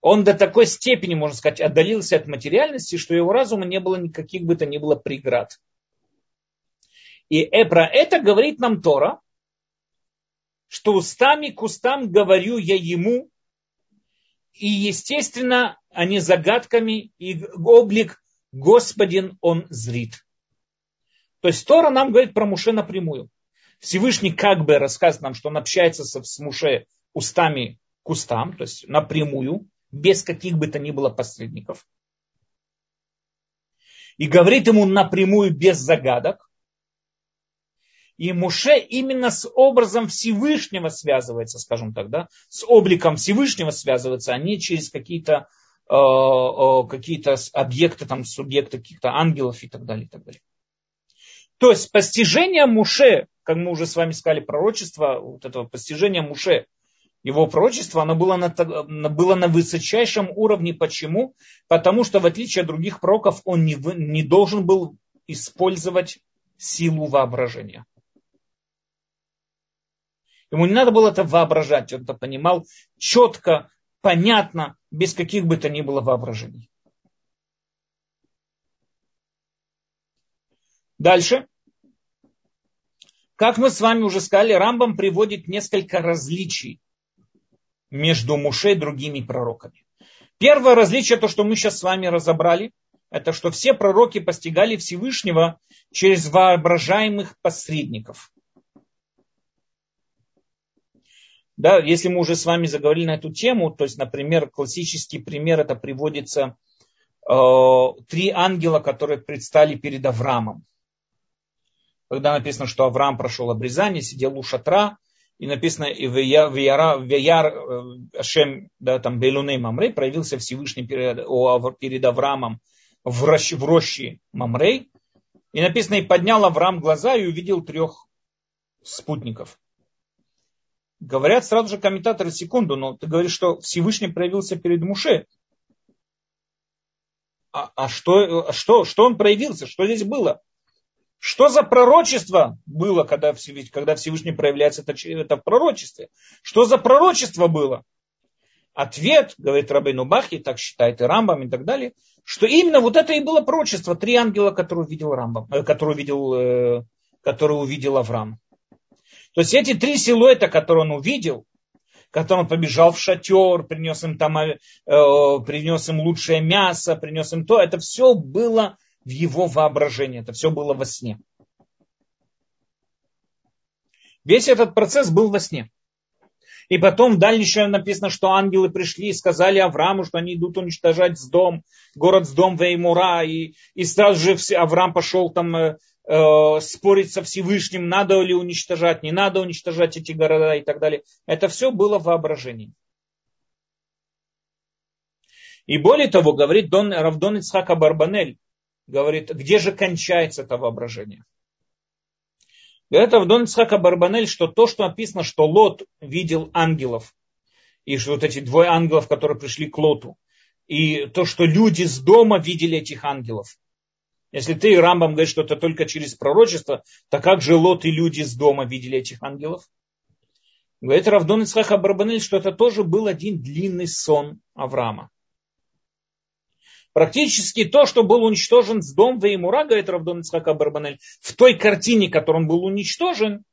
Он до такой степени, можно сказать, отдалился от материальности, что его разума не было никаких бы то ни было преград. И э, про это говорит нам Тора, что устами к устам говорю я ему, и естественно, они загадками, и облик Господин он зрит. То есть Тора нам говорит про Муше напрямую. Всевышний как бы рассказывает нам, что он общается с Муше устами к устам, то есть напрямую, без каких бы то ни было посредников. И говорит ему напрямую без загадок. И Муше именно с образом Всевышнего связывается, скажем так, да, с обликом Всевышнего связывается, а не через какие-то э, э, какие-то объекты, там, субъекты каких-то ангелов и так далее, и так далее. То есть постижение Муше, как мы уже с вами сказали, пророчество, вот этого постижения Муше, его пророчество, оно было на, было на высочайшем уровне. Почему? Потому что в отличие от других пророков он не, не должен был использовать силу воображения. Ему не надо было это воображать, он это понимал четко, понятно, без каких бы то ни было воображений. Дальше. Как мы с вами уже сказали, Рамбам приводит несколько различий между Муше и другими пророками. Первое различие, то, что мы сейчас с вами разобрали, это что все пророки постигали Всевышнего через воображаемых посредников. Да, если мы уже с вами заговорили на эту тему, то есть, например, классический пример, это приводится э, три ангела, которые предстали перед Авраамом. Когда написано, что Авраам прошел обрезание, сидел у шатра, и написано, и в Яр э, Ашем, да, там Белуней Мамрей, проявился Всевышний перед, перед Авраамом в роще, в роще Мамрей. И написано, и поднял Авраам глаза и увидел трех спутников. Говорят сразу же комментаторы, секунду, но ты говоришь, что Всевышний проявился перед Муше. А, а что, а что, что он проявился? Что здесь было? Что за пророчество было, когда когда Всевышний проявляется это, это в пророчестве? Что за пророчество было? Ответ, говорит Рабейну Бахи, так считает и Рамбам и так далее, что именно вот это и было пророчество. Три ангела, которые увидел Рамбам, э, которые увидел, э, которые увидел Авраам. То есть эти три силуэта, которые он увидел, который он побежал в шатер, принес им там, э, принес им лучшее мясо, принес им то, это все было в его воображении, это все было во сне. Весь этот процесс был во сне. И потом дальше написано, что ангелы пришли и сказали Аврааму, что они идут уничтожать дом, город с дом Веймура. И, и сразу же Авраам пошел там э, э, спорить со Всевышним, надо ли уничтожать, не надо уничтожать эти города и так далее. Это все было в воображении. И более того, говорит Дон, Равдон Ицхака Барбанель, говорит, где же кончается это воображение? Говорит Равдон Ицхака Барбанель, что то, что написано, что Лот видел ангелов, и что вот эти двое ангелов, которые пришли к Лоту, и то, что люди с дома видели этих ангелов – если ты, Рамбам, говоришь, что это только через пророчество, то как же Лот и люди с дома видели этих ангелов? Говорит Равдон Ицхаха Барбанель, что это тоже был один длинный сон Авраама. Практически то, что был уничтожен с дом Веймура, говорит Равдон Ицхака Барбанель, в той картине, которой он был уничтожен,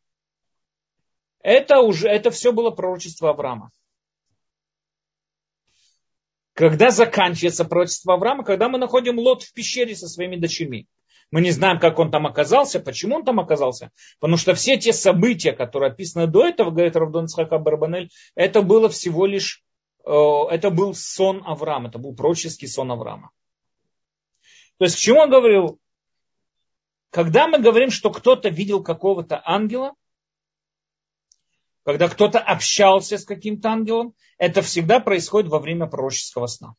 это, уже, это все было пророчество Авраама. Когда заканчивается пророчество Авраама, когда мы находим Лот в пещере со своими дочерьми. Мы не знаем, как он там оказался, почему он там оказался. Потому что все те события, которые описаны до этого, говорит Равдон Цхака Барбанель, это было всего лишь, это был сон Авраама, это был пророческий сон Авраама. То есть к чему он говорил? когда мы говорим, что кто-то видел какого-то ангела, когда кто-то общался с каким-то ангелом, это всегда происходит во время пророческого сна.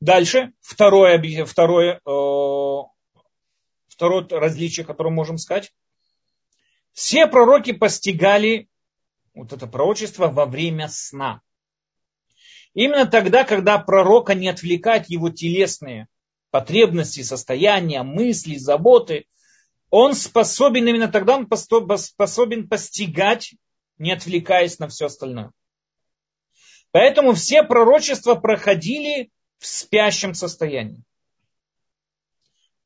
Дальше, второе, второе, э, второе различие, которое можем сказать. Все пророки постигали вот это пророчество во время сна. Именно тогда, когда пророка не отвлекает его телесные потребности, состояния, мысли, заботы, он способен, именно тогда он способен постигать, не отвлекаясь на все остальное. Поэтому все пророчества проходили в спящем состоянии.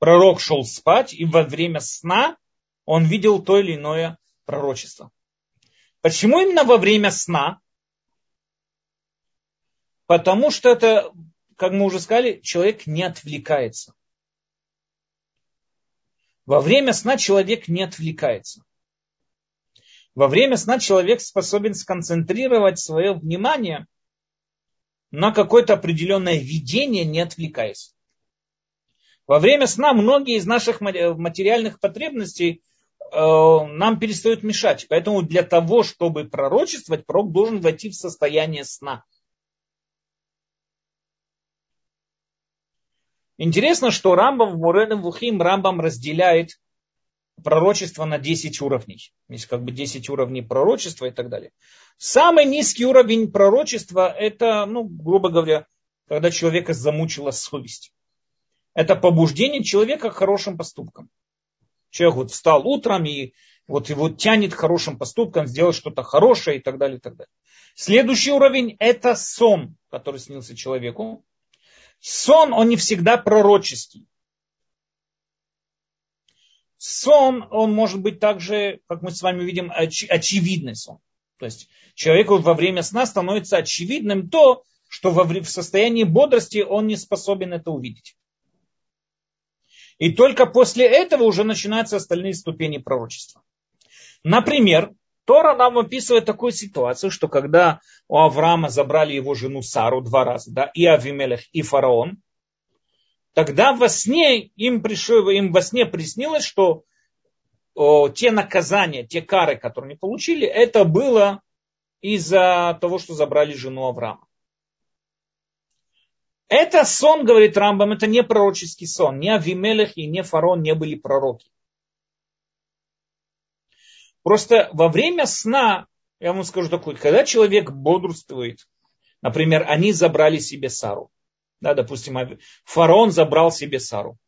Пророк шел спать, и во время сна он видел то или иное пророчество. Почему именно во время сна? Потому что это, как мы уже сказали, человек не отвлекается. Во время сна человек не отвлекается. Во время сна человек способен сконцентрировать свое внимание на какое-то определенное видение, не отвлекаясь. Во время сна многие из наших материальных потребностей нам перестают мешать. Поэтому для того, чтобы пророчествовать, пророк должен войти в состояние сна. Интересно, что Рамбам в Муренем Вухим Рамбам разделяет пророчество на 10 уровней. Есть как бы 10 уровней пророчества и так далее. Самый низкий уровень пророчества это, ну, грубо говоря, когда человека замучила совесть. Это побуждение человека к хорошим поступкам. Человек вот встал утром и вот его тянет хорошим поступкам, сделать что-то хорошее и так далее, и так далее. Следующий уровень это сон, который снился человеку. Сон, он не всегда пророческий. Сон, он может быть также, как мы с вами видим, оч- очевидный сон. То есть человеку во время сна становится очевидным то, что во, в состоянии бодрости он не способен это увидеть. И только после этого уже начинаются остальные ступени пророчества. Например, Тора нам описывает такую ситуацию, что когда у Авраама забрали его жену Сару два раза, да, и Авимелех, и фараон, тогда во сне им, пришло, им во сне приснилось, что о, те наказания, те кары, которые они получили, это было из-за того, что забрали жену Авраама. Это сон, говорит Рамбам, это не пророческий сон. Ни Авимелех и ни фараон не были пророки. Просто во время сна, я вам скажу такое, когда человек бодрствует, например, они забрали себе Сару. Да, допустим, фараон забрал себе Сару.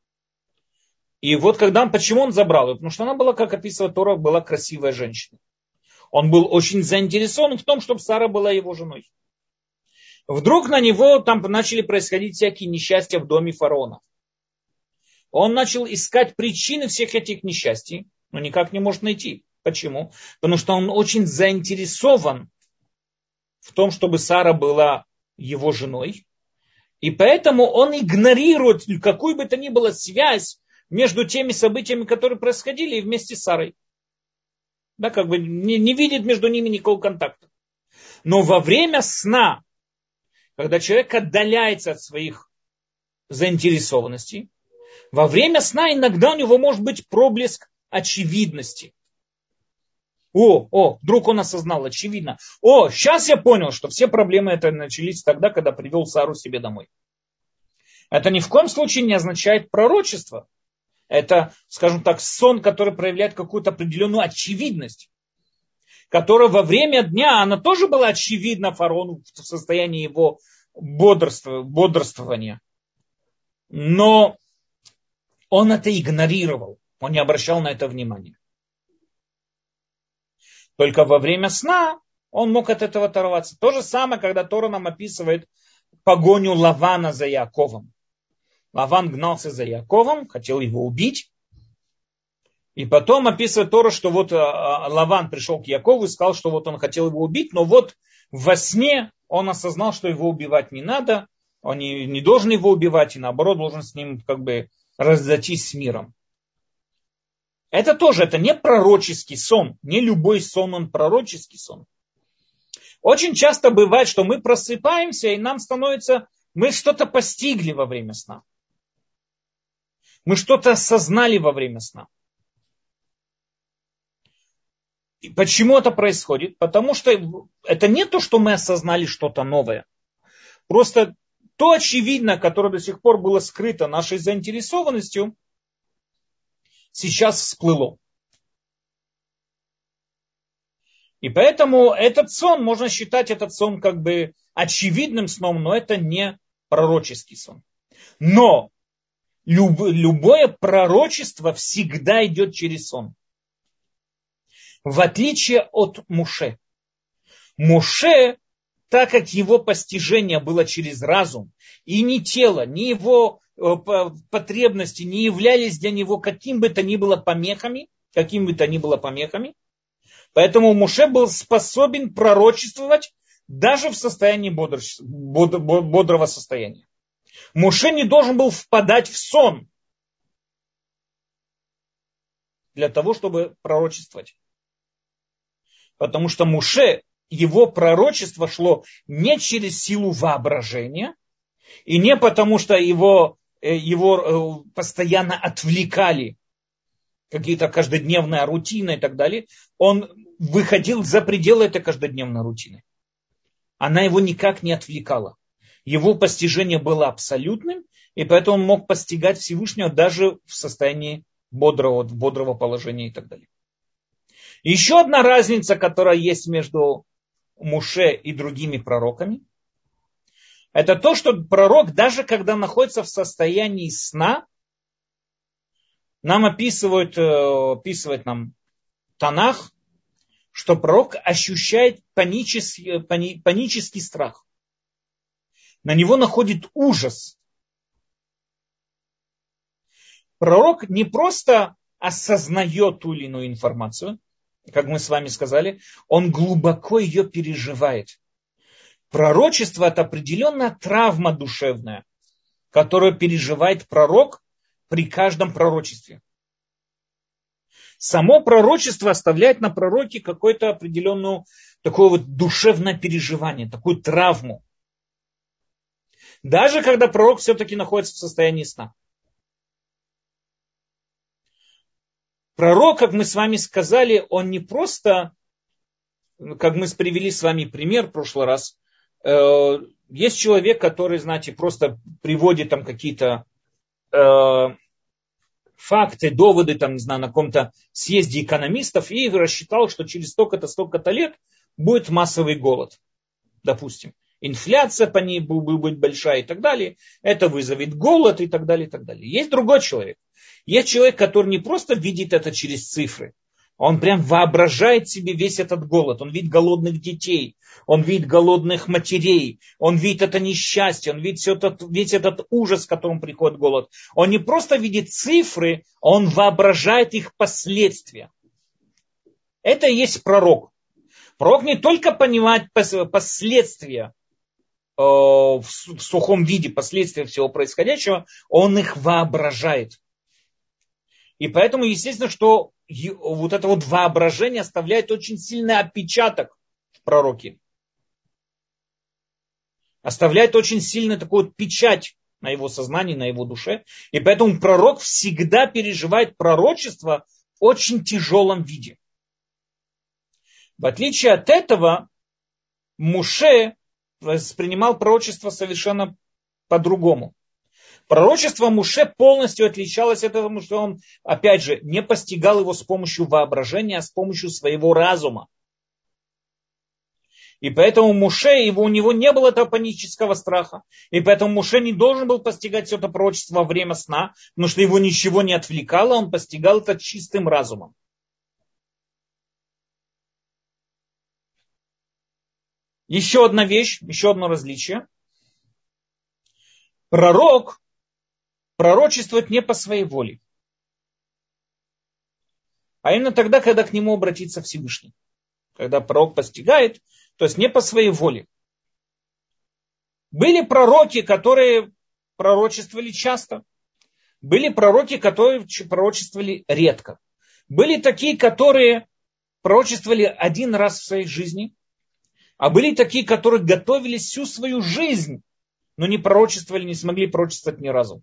И вот когда он, почему он забрал ее? Потому что она была, как описывает Тора, была красивая женщина. Он был очень заинтересован в том, чтобы Сара была его женой. Вдруг на него там начали происходить всякие несчастья в доме фараона. Он начал искать причины всех этих несчастий, но никак не может найти. Почему? Потому что он очень заинтересован в том, чтобы Сара была его женой. И поэтому он игнорирует какую бы то ни было связь между теми событиями, которые происходили, и вместе с Сарой. Да, как бы не, не видит между ними никакого контакта. Но во время сна, когда человек отдаляется от своих заинтересованностей, во время сна иногда у него может быть проблеск очевидности. О, о, вдруг он осознал, очевидно. О, сейчас я понял, что все проблемы это начались тогда, когда привел Сару себе домой. Это ни в коем случае не означает пророчество. Это, скажем так, сон, который проявляет какую-то определенную очевидность, которая во время дня, она тоже была очевидна фараону в состоянии его бодрства, бодрствования. Но он это игнорировал, он не обращал на это внимания. Только во время сна он мог от этого оторваться. То же самое, когда Тора нам описывает погоню Лавана за Яковом. Лаван гнался за Яковом, хотел его убить. И потом описывает Тора, что вот а, а, Лаван пришел к Якову и сказал, что вот он хотел его убить, но вот во сне он осознал, что его убивать не надо, он не, не должен его убивать, и наоборот должен с ним как бы разойтись с миром. Это тоже, это не пророческий сон. Не любой сон, он пророческий сон. Очень часто бывает, что мы просыпаемся, и нам становится Мы что-то постигли во время сна. Мы что-то осознали во время сна. И почему это происходит? Потому что это не то, что мы осознали что-то новое. Просто то очевидно, которое до сих пор было скрыто нашей заинтересованностью, сейчас всплыло. И поэтому этот сон, можно считать этот сон как бы очевидным сном, но это не пророческий сон. Но люб, любое пророчество всегда идет через сон. В отличие от Муше. Муше, так как его постижение было через разум, и ни тело, ни его э, потребности не являлись для него каким бы то ни было помехами, каким бы то ни было помехами, Поэтому Муше был способен пророчествовать даже в состоянии бодрого состояния. Муше не должен был впадать в сон для того, чтобы пророчествовать. Потому что Муше, его пророчество шло не через силу воображения, и не потому, что его, э, его э, постоянно отвлекали какие-то каждодневная рутина и так далее, он выходил за пределы этой каждодневной рутины. Она его никак не отвлекала. Его постижение было абсолютным, и поэтому он мог постигать Всевышнего даже в состоянии бодрого, бодрого положения и так далее. Еще одна разница, которая есть между Муше и другими пророками, это то, что пророк, даже когда находится в состоянии сна, нам описывают, э, описывает нам Танах, что пророк ощущает панический, пани, панический страх. На него находит ужас. Пророк не просто осознает ту или иную информацию, как мы с вами сказали, он глубоко ее переживает. Пророчество – это определенная травма душевная, которую переживает пророк при каждом пророчестве. Само пророчество оставляет на пророке какое-то определенное такое вот душевное переживание, такую травму. Даже когда пророк все-таки находится в состоянии сна. Пророк, как мы с вами сказали, он не просто, как мы привели с вами пример в прошлый раз, э, есть человек, который, знаете, просто приводит там какие-то э, факты, доводы, там, не знаю, на каком-то съезде экономистов и рассчитал, что через столько-то, столько-то лет будет массовый голод, допустим. Инфляция по ней будет большая и так далее. Это вызовет голод и так далее, и так далее. Есть другой человек. Есть человек, который не просто видит это через цифры, он прям воображает себе весь этот голод. Он видит голодных детей, он видит голодных матерей, он видит это несчастье, он видит все этот, весь этот ужас, к которому приходит голод. Он не просто видит цифры, он воображает их последствия. Это и есть пророк. Пророк не только понимает последствия в сухом виде, последствия всего происходящего, он их воображает. И поэтому, естественно, что вот это вот воображение оставляет очень сильный отпечаток в пророке. Оставляет очень сильную такую вот печать на его сознании, на его душе. И поэтому пророк всегда переживает пророчество в очень тяжелом виде. В отличие от этого, Муше воспринимал пророчество совершенно по-другому. Пророчество Муше полностью отличалось от того, что он, опять же, не постигал его с помощью воображения, а с помощью своего разума. И поэтому Муше, его, у него не было этого панического страха. И поэтому Муше не должен был постигать все это пророчество во время сна, потому что его ничего не отвлекало, он постигал это чистым разумом. Еще одна вещь, еще одно различие. Пророк пророчествует не по своей воле. А именно тогда, когда к нему обратится Всевышний. Когда пророк постигает, то есть не по своей воле. Были пророки, которые пророчествовали часто. Были пророки, которые пророчествовали редко. Были такие, которые пророчествовали один раз в своей жизни. А были такие, которые готовились всю свою жизнь но не пророчествовали, не смогли пророчествовать ни разу.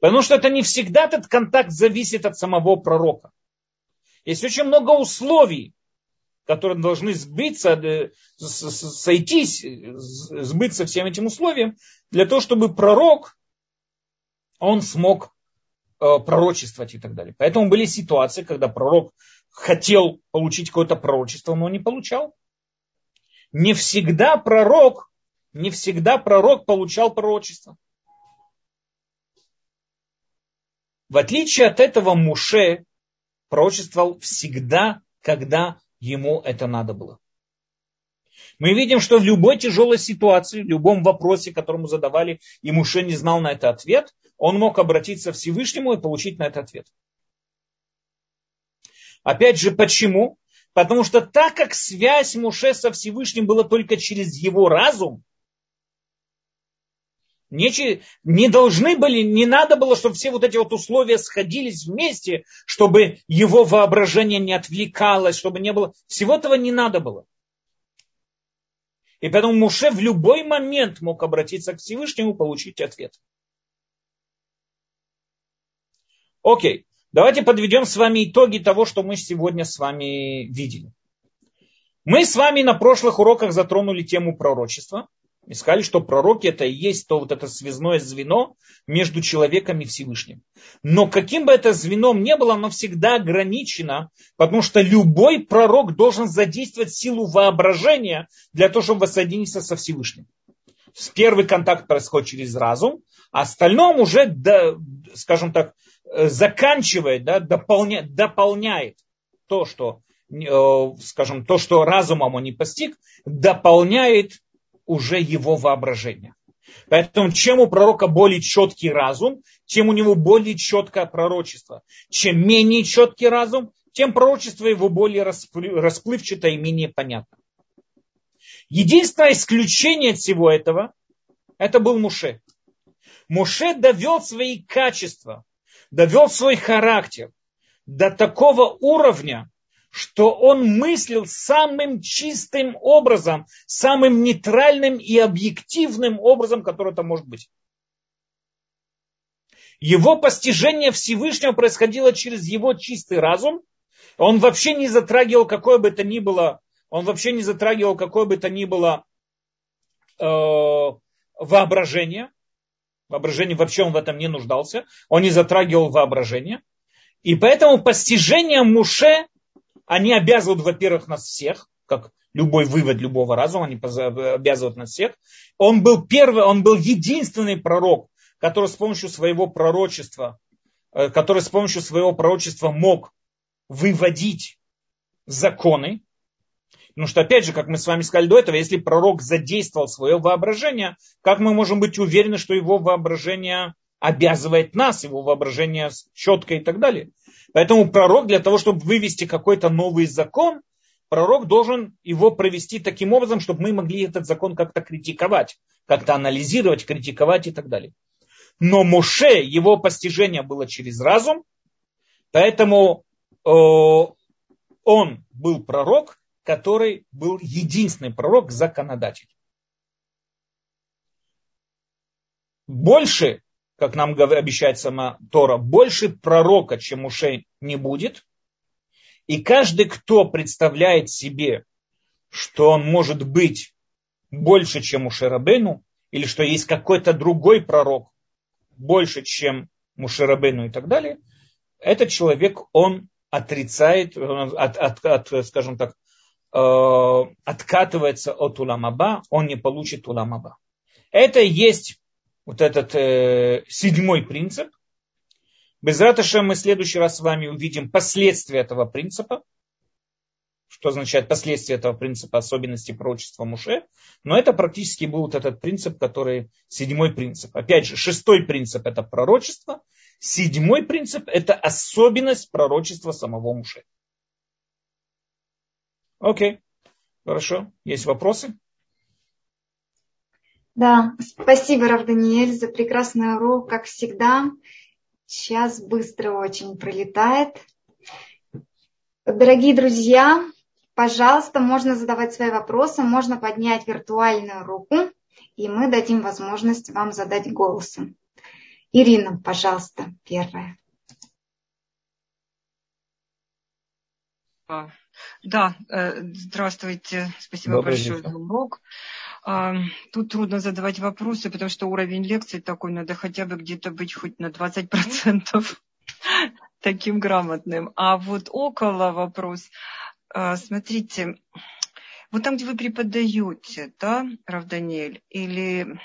Потому что это не всегда этот контакт зависит от самого пророка. Есть очень много условий, которые должны сбиться, э, сойтись, сбыться всем этим условиям, для того, чтобы пророк, он смог э, пророчествовать и так далее. Поэтому были ситуации, когда пророк хотел получить какое-то пророчество, но не получал. Не всегда пророк, не всегда пророк получал пророчество. В отличие от этого Муше пророчествовал всегда, когда ему это надо было. Мы видим, что в любой тяжелой ситуации, в любом вопросе, которому задавали, и Муше не знал на это ответ, он мог обратиться к Всевышнему и получить на это ответ. Опять же, почему? Потому что так как связь Муше со Всевышним была только через его разум, не, не должны были, не надо было, чтобы все вот эти вот условия сходились вместе, чтобы его воображение не отвлекалось, чтобы не было. Всего этого не надо было. И поэтому Муше в любой момент мог обратиться к Всевышнему, получить ответ. Окей, давайте подведем с вами итоги того, что мы сегодня с вами видели. Мы с вами на прошлых уроках затронули тему пророчества – и сказали, что пророки это и есть то вот это связное звено между человеком и Всевышним. Но каким бы это звеном ни было, оно всегда ограничено, потому что любой пророк должен задействовать силу воображения для того, чтобы воссоединиться со Всевышним. Первый контакт происходит через разум, а остальном уже, скажем так, заканчивает, да, дополняет, дополняет то, что, э, скажем, то, что разумом он не постиг, дополняет уже его воображение. Поэтому чем у пророка более четкий разум, тем у него более четкое пророчество. Чем менее четкий разум, тем пророчество его более расплывчато и менее понятно. Единственное исключение от всего этого, это был Муше. Муше довел свои качества, довел свой характер до такого уровня, что он мыслил самым чистым образом, самым нейтральным и объективным образом, который это может быть. Его постижение Всевышнего происходило через его чистый разум. Он вообще не затрагивал какое бы то ни было, он вообще не затрагивал какое бы то ни было э, воображение. Воображение вообще он в этом не нуждался. Он не затрагивал воображение. И поэтому постижение Муше они обязывают, во-первых, нас всех, как любой вывод любого разума, они обязывают нас всех. Он был первый, он был единственный пророк, который с помощью своего пророчества, э, который с помощью своего пророчества мог выводить законы. Потому что, опять же, как мы с вами сказали до этого, если пророк задействовал свое воображение, как мы можем быть уверены, что его воображение обязывает нас, его воображение четко и так далее. Поэтому пророк для того, чтобы вывести какой-то новый закон, пророк должен его провести таким образом, чтобы мы могли этот закон как-то критиковать, как-то анализировать, критиковать и так далее. Но Моше, его постижение было через разум, поэтому э, он был пророк, который был единственный пророк, законодатель. Больше как нам обещает сама Тора, больше пророка, чем ушей не будет. И каждый, кто представляет себе, что он может быть больше, чем Мушерабену, или что есть какой-то другой пророк больше, чем Мушерабену и так далее, этот человек, он отрицает, от, от, от, скажем так, откатывается от уламаба, он не получит уламаба. Это есть вот этот э, седьмой принцип. Без ратыша мы в следующий раз с вами увидим последствия этого принципа. Что означает последствия этого принципа, особенности пророчества Муше. Но это практически был вот этот принцип, который седьмой принцип. Опять же, шестой принцип это пророчество. Седьмой принцип это особенность пророчества самого Муше. Окей, хорошо. Есть вопросы?
Да, спасибо, Рав Даниэль, за прекрасный урок, как всегда. Сейчас быстро очень пролетает. Дорогие друзья, пожалуйста, можно задавать свои вопросы, можно поднять виртуальную руку, и мы дадим возможность вам задать голосом. Ирина, пожалуйста, первая.
Да, э, здравствуйте, спасибо Добрый большое за урок. А, тут трудно задавать вопросы, потому что уровень лекции такой, надо хотя бы где-то быть хоть на 20% таким грамотным. А вот около вопрос. А, смотрите, вот там, где вы преподаете, да, Рав Даниэль, или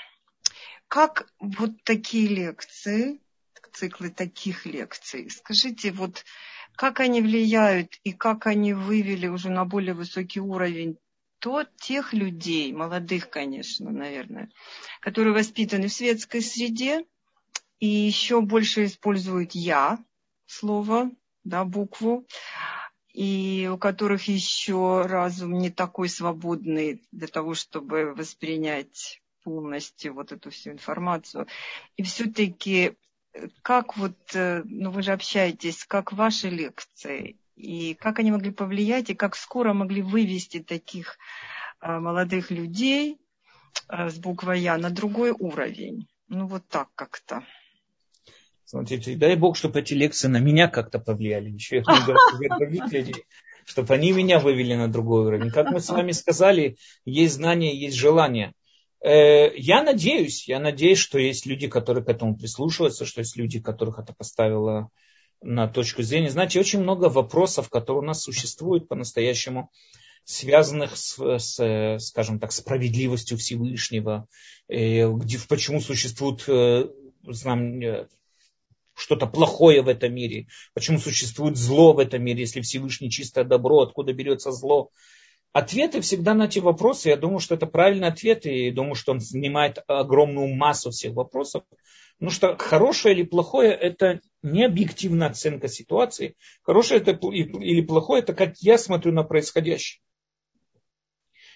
как вот такие лекции, циклы таких лекций, скажите, вот как они влияют и как они вывели уже на более высокий уровень то тех людей, молодых, конечно, наверное, которые воспитаны в светской среде и еще больше используют «я» слово, да, букву, и у которых еще разум не такой свободный для того, чтобы воспринять полностью вот эту всю информацию. И все-таки как вот, э, ну вы же общаетесь, как ваши лекции, и как они могли повлиять, и как скоро могли вывести таких э, молодых людей э, с буквой Я на другой уровень. Ну вот так как-то.
Смотрите, дай Бог, чтобы эти лекции на меня как-то повлияли. Еще я говорю других людей, чтобы они меня вывели на другой уровень. Как мы с вами сказали, есть знание, есть желание. Э, я надеюсь, я надеюсь, что есть люди, которые к этому прислушиваются, что есть люди, которых это поставило на точку зрения. Знаете, очень много вопросов, которые у нас существуют по-настоящему, связанных с, с, скажем так, справедливостью Всевышнего, э, где, почему существует знам, что-то плохое в этом мире, почему существует зло в этом мире, если Всевышний чистое добро, откуда берется зло. Ответы всегда на эти вопросы, я думаю, что это правильный ответ, и думаю, что он занимает огромную массу всех вопросов. Потому что хорошее или плохое – это не объективная оценка ситуации. Хорошее это или плохое – это как я смотрю на происходящее.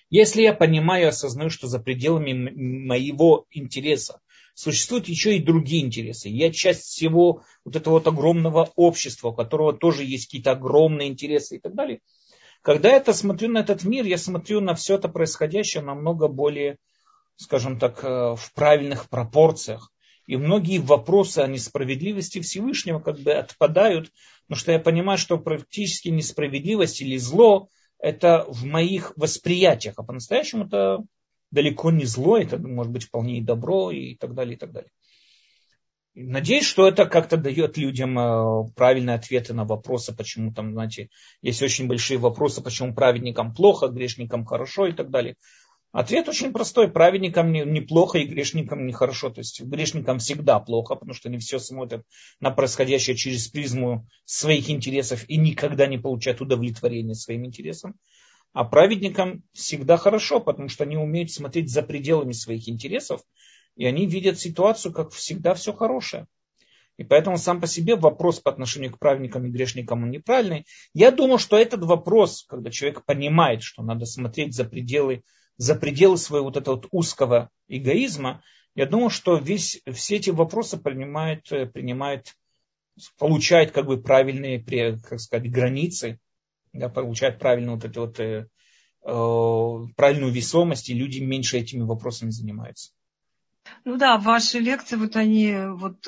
Если я понимаю и осознаю, что за пределами моего интереса существуют еще и другие интересы. Я часть всего вот этого вот огромного общества, у которого тоже есть какие-то огромные интересы и так далее. Когда я смотрю на этот мир, я смотрю на все это происходящее намного более, скажем так, э, в правильных пропорциях. И многие вопросы о несправедливости Всевышнего как бы отпадают, потому что я понимаю, что практически несправедливость или зло это в моих восприятиях, а по-настоящему это далеко не зло, это может быть вполне и добро и так далее, и так далее. Надеюсь, что это как-то дает людям э, правильные ответы на вопросы, почему там, знаете, есть очень большие вопросы, почему праведникам плохо, грешникам хорошо и так далее. Ответ очень простой. Праведникам неплохо и грешникам нехорошо. То есть грешникам всегда плохо, потому что они все смотрят на происходящее через призму своих интересов и никогда не получают удовлетворения своим интересам. А праведникам всегда хорошо, потому что они умеют смотреть за пределами своих интересов, и они видят ситуацию, как всегда, все хорошее. И поэтому сам по себе вопрос по отношению к праведникам и грешникам он неправильный. Я думаю, что этот вопрос, когда человек понимает, что надо смотреть за пределы за пределы своего вот этого вот узкого эгоизма, я думаю, что весь, все эти вопросы принимает, э, принимает, получает как бы правильные, как сказать, границы, да, получает правильную вот эту вот, э, э, правильную весомость, и люди меньше этими вопросами занимаются.
Ну да, ваши лекции, вот они вот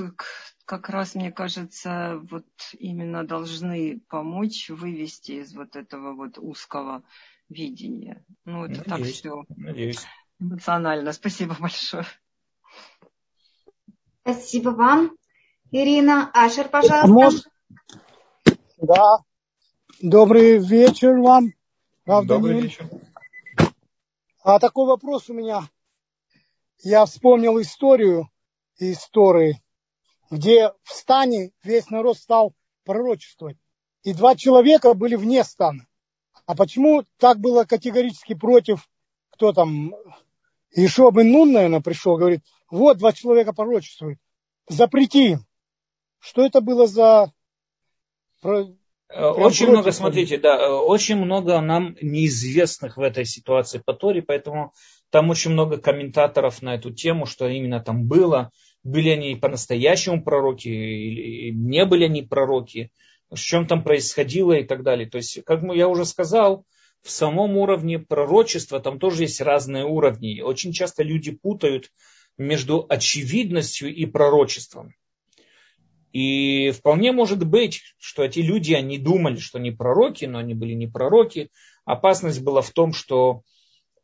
как раз, мне кажется, вот именно должны помочь вывести из вот этого вот узкого видение. Ну, это надеюсь, так все надеюсь. эмоционально. Спасибо большое.
Спасибо вам. Ирина Ашер, пожалуйста. Может...
Да. Добрый вечер вам. Правда, Добрый не... вечер. А такой вопрос у меня. Я вспомнил историю истории, где в стане весь народ стал пророчествовать. И два человека были вне стана. А почему так было категорически против, кто там, Ишо бен Нун, наверное, пришел, говорит, вот два человека пророчествуют, запрети им. Что это было за...
Э, очень много, смотрите, да, э, очень много нам неизвестных в этой ситуации по Торе, поэтому там очень много комментаторов на эту тему, что именно там было, были они по-настоящему пророки или не были они пророки в чем там происходило и так далее. То есть, как я уже сказал, в самом уровне пророчества там тоже есть разные уровни. Очень часто люди путают между очевидностью и пророчеством. И вполне может быть, что эти люди, они думали, что они пророки, но они были не пророки. Опасность была в том, что,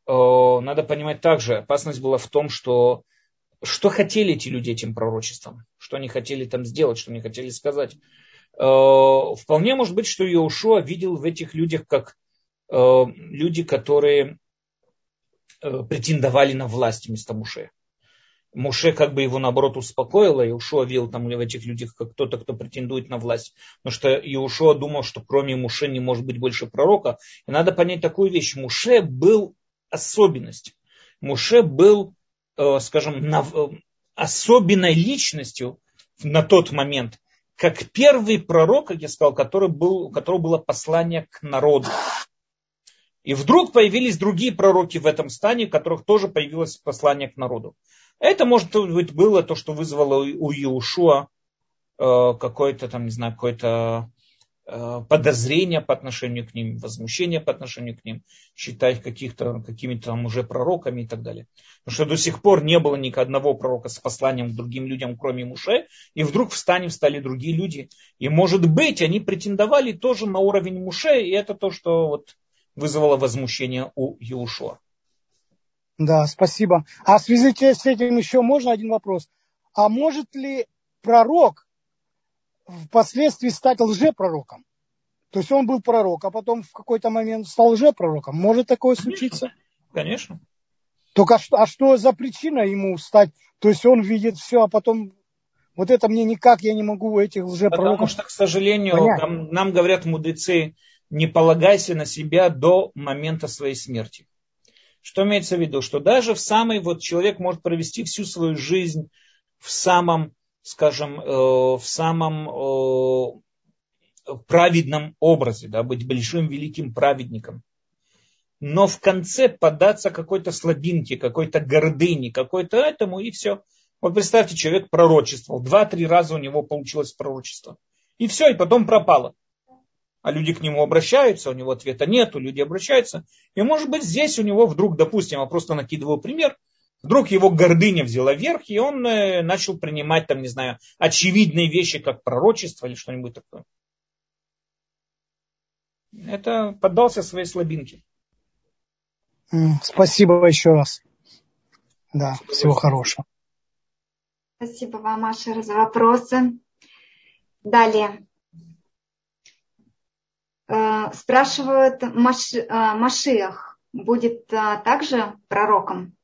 надо понимать также, опасность была в том, что что хотели эти люди этим пророчеством, что они хотели там сделать, что они хотели сказать. Э, вполне может быть, что Иошуа видел в этих людях как э, люди, которые э, претендовали на власть вместо Муше. Муше как бы его наоборот успокоил, и Иушуа видел там в этих людях как кто-то, кто претендует на власть. Потому что Иушуа думал, что кроме Муше не может быть больше пророка. И надо понять такую вещь. Муше был особенность. Муше был, скажем, особенной личностью на тот момент, как первый пророк, как я сказал, который был, у которого было послание к народу. И вдруг появились другие пророки в этом стане, у которых тоже появилось послание к народу. Это, может быть, было то, что вызвало у Иешуа э, какое-то там, не знаю, какое-то Э, подозрения по отношению к ним, возмущения по отношению к ним, считать каких-то, какими-то там уже пророками и так далее. Потому что до сих пор не было ни одного пророка с посланием к другим людям, кроме Муше, и вдруг в стане встали другие люди. И может быть, они претендовали тоже на уровень Муше, и это то, что вот вызвало возмущение у Иушуа.
Да, спасибо. А в связи с этим еще можно один вопрос. А может ли пророк впоследствии стать лжепророком. То есть он был пророк, а потом в какой-то момент стал лжепророком. Может такое случиться?
Конечно.
Только а что, а что за причина ему стать? То есть он видит все, а потом вот это мне никак, я не могу этих лжепророков
Потому что, к сожалению, нам, нам говорят мудрецы, не полагайся на себя до момента своей смерти. Что имеется в виду? Что даже в самый, вот человек может провести всю свою жизнь в самом скажем, э, в самом э, праведном образе, да, быть большим великим праведником. Но в конце податься какой-то слабинке, какой-то гордыне, какой-то этому, и все. Вот представьте, человек пророчествовал. Два-три раза у него получилось пророчество. И все, и потом пропало. А люди к нему обращаются, у него ответа нету, люди обращаются. И может быть здесь у него вдруг, допустим, я просто накидываю пример, Вдруг его гордыня взяла верх, и он э, начал принимать, там, не знаю, очевидные вещи, как пророчество или что-нибудь такое. Это поддался своей слабинке.
Спасибо еще раз. Да, всего хорошего.
Спасибо вам, Маша, за вопросы. Далее. Э, спрашивают, Маш, э, Машиах будет также пророком?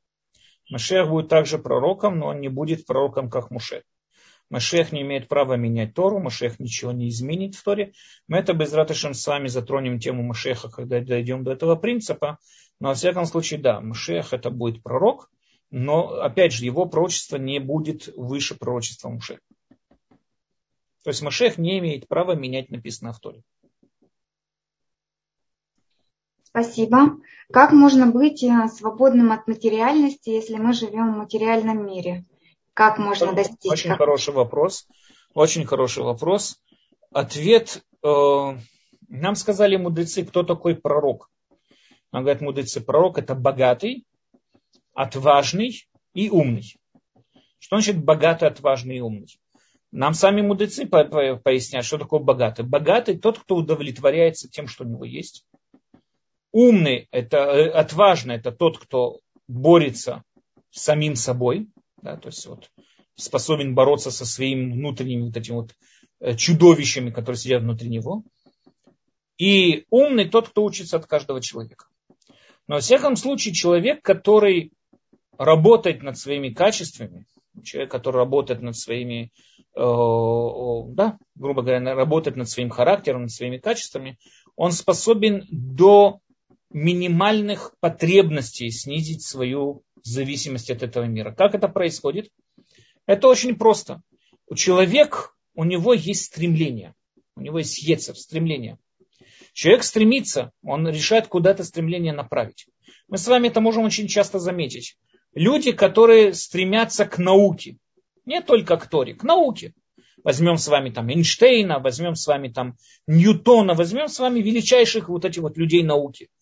Машех будет также пророком, но он не будет пророком, как Муше. Машех не имеет права менять Тору, Машех ничего не изменит в Торе. Мы это без ратышем с вами затронем тему Машеха, когда дойдем до этого принципа. Но во всяком случае, да, Машех это будет пророк, но опять же, его пророчество не будет выше пророчества Муше. То есть Машех не имеет права менять написанное в Торе.
Спасибо. Как можно быть э, свободным от материальности, если мы живем в материальном мире? Как можно достичь?
Очень хороший вопрос. Очень хороший вопрос. Ответ. Э, нам сказали мудрецы, кто такой пророк. Нам говорят мудрецы, пророк это богатый, отважный и умный. Что значит богатый, отважный и умный? Нам сами мудрецы поясняют, что такое богатый. Богатый тот, кто удовлетворяется тем, что у него есть Умный, это э, отважный, это тот, кто борется с самим собой, да, то есть вот способен бороться со своими внутренними вот этими вот э, чудовищами, которые сидят внутри него. И умный тот, кто учится от каждого человека. Но во всяком случае человек, который работает над своими качествами, человек, который работает над своими, э, да, грубо говоря, работает над своим характером, над своими качествами, он способен до минимальных потребностей снизить свою зависимость от этого мира. Как это происходит? Это очень просто. У человека, у него есть стремление. У него есть ецер, стремление. Человек стремится, он решает куда-то стремление направить. Мы с вами это можем очень часто заметить. Люди, которые стремятся к науке, не только к Торе, к науке. Возьмем с вами там Эйнштейна, возьмем с вами там Ньютона, возьмем с вами величайших вот этих вот людей науки –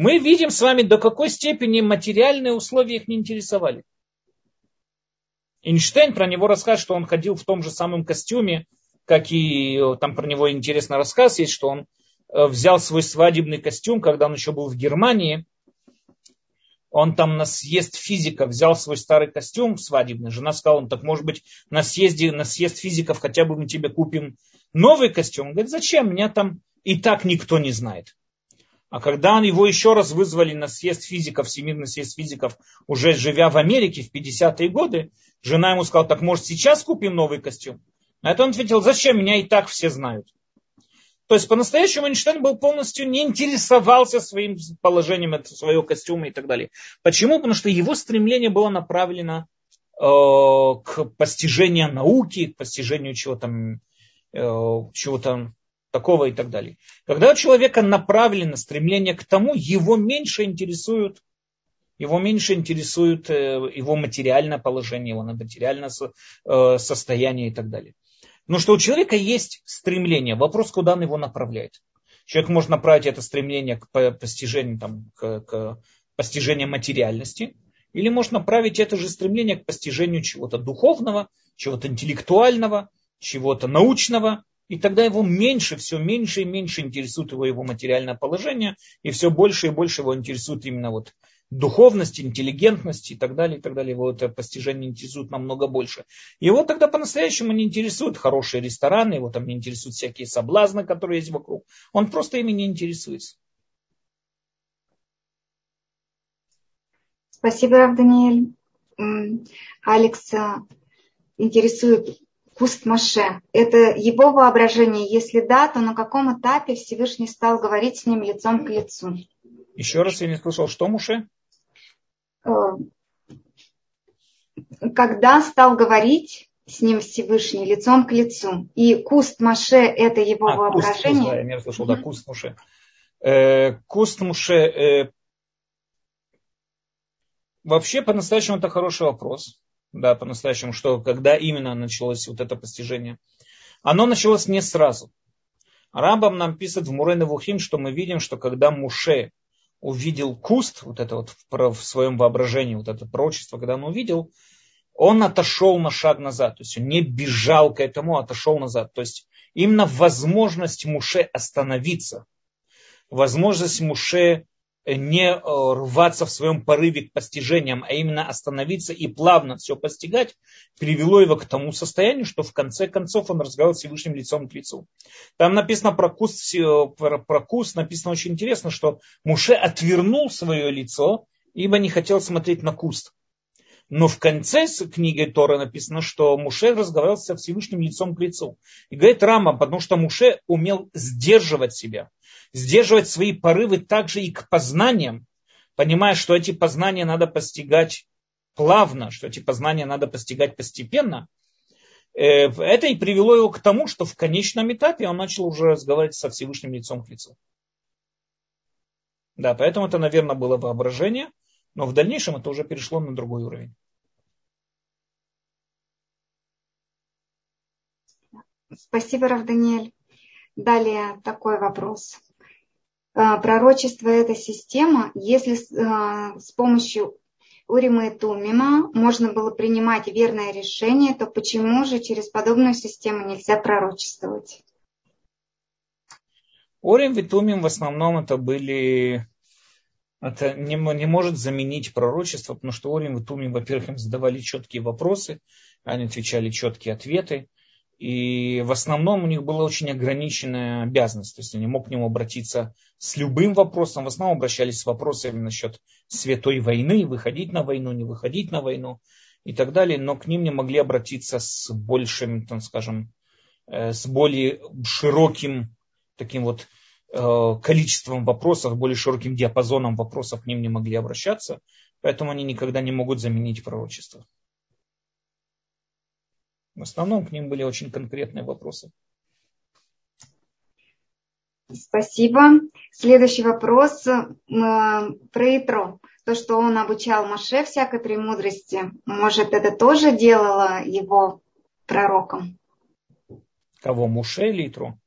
Мы видим с вами, до какой степени материальные условия их не интересовали. Эйнштейн про него расскажет, что он ходил в том же самом костюме, как и э, там про него интересный рассказ есть, что он э, взял свой свадебный костюм, когда он еще был в Германии. Он там на съезд физика взял свой старый костюм свадебный. Жена сказала, он так может быть на съезде, на съезд физиков хотя бы мы тебе купим новый костюм. Он говорит, зачем? Меня там и так никто не знает. А когда его еще раз вызвали на съезд физиков, Всемирный съезд физиков, уже живя в Америке в 50-е годы, жена ему сказала, так может сейчас купим новый костюм? На это он ответил, зачем, меня и так все знают. То есть по-настоящему Эйнштейн был полностью не интересовался своим положением своего костюма и так далее. Почему? Потому что его стремление было направлено э, к постижению науки, к постижению чего-то, э, чего-то такого и так далее. Когда у человека направлено стремление к тому, его меньше интересует его меньше интересует э, его материальное положение, его материальное э, состояние и так далее. Но что у человека есть стремление, вопрос, куда он его направляет. Человек может направить это стремление к постижению, там, к, к постижению материальности, или может направить это же стремление к постижению чего-то духовного, чего-то интеллектуального, чего-то научного, и тогда его меньше, все меньше и меньше интересует его, его материальное положение, и все больше и больше его интересует именно вот духовность, интеллигентность и так далее, и так далее. Его это постижение интересует намного больше. Его тогда по-настоящему не интересуют хорошие рестораны, его там не интересуют всякие соблазны, которые есть вокруг. Он просто ими не интересуется.
Спасибо, Рав Даниэль. Алекс интересует куст Маше. Это его воображение? Если да, то на каком этапе Всевышний стал говорить с ним лицом к лицу?
Еще раз я не слышал, что Муше? Э,
когда стал говорить с ним Всевышний лицом к лицу. И куст Маше – это его а, воображение. Куст,
да, я не слышал, да, куст Муше. Э, куст Муше. Э, вообще, по-настоящему, это хороший вопрос да, по-настоящему, что когда именно началось вот это постижение. Оно началось не сразу. Рамбам нам пишет в Мурен Вухим, что мы видим, что когда Муше увидел куст, вот это вот в своем воображении, вот это пророчество, когда он увидел, он отошел на шаг назад, то есть он не бежал к этому, а отошел назад. То есть именно возможность Муше остановиться, возможность Муше не э, рваться в своем порыве к постижениям, а именно остановиться и плавно все постигать, привело его к тому состоянию, что в конце концов он разговаривал с Всевышним лицом к лицу. Там написано про куст, про, про куст написано очень интересно, что Муше отвернул свое лицо, ибо не хотел смотреть на куст. Но в конце книги Тора написано, что Муше разговаривал со Всевышним лицом к лицу. И говорит Рама, потому что Муше умел сдерживать себя сдерживать свои порывы также и к познаниям, понимая, что эти познания надо постигать плавно, что эти познания надо постигать постепенно, э, это и привело его к тому, что в конечном этапе он начал уже разговаривать со Всевышним лицом к лицу. Да, поэтому это, наверное, было воображение, но в дальнейшем это уже перешло на другой уровень.
Спасибо, Равданиэль. Далее такой вопрос. А, пророчество – это система, если а, с помощью Урима и Тумима можно было принимать верное решение, то почему же через подобную систему нельзя пророчествовать?
Урим и Тумим в основном это были это не, не может заменить пророчество, потому что Урим и Тумим, во-первых, им задавали четкие вопросы, они отвечали четкие ответы. И в основном у них была очень ограниченная обязанность. То есть они мог к нему обратиться с любым вопросом. В основном обращались с вопросами насчет святой войны, выходить на войну, не выходить на войну и так далее. Но к ним не могли обратиться с большим, там, скажем, э, с более широким таким вот количеством вопросов, более широким диапазоном вопросов к ним не могли обращаться. Поэтому они никогда не могут заменить пророчество. В основном к ним были очень конкретные вопросы.
Спасибо. Следующий вопрос э, про Итро. То, что он обучал Маше всякой премудрости, может, это тоже делало его пророком?
Кого, Муше или Итро?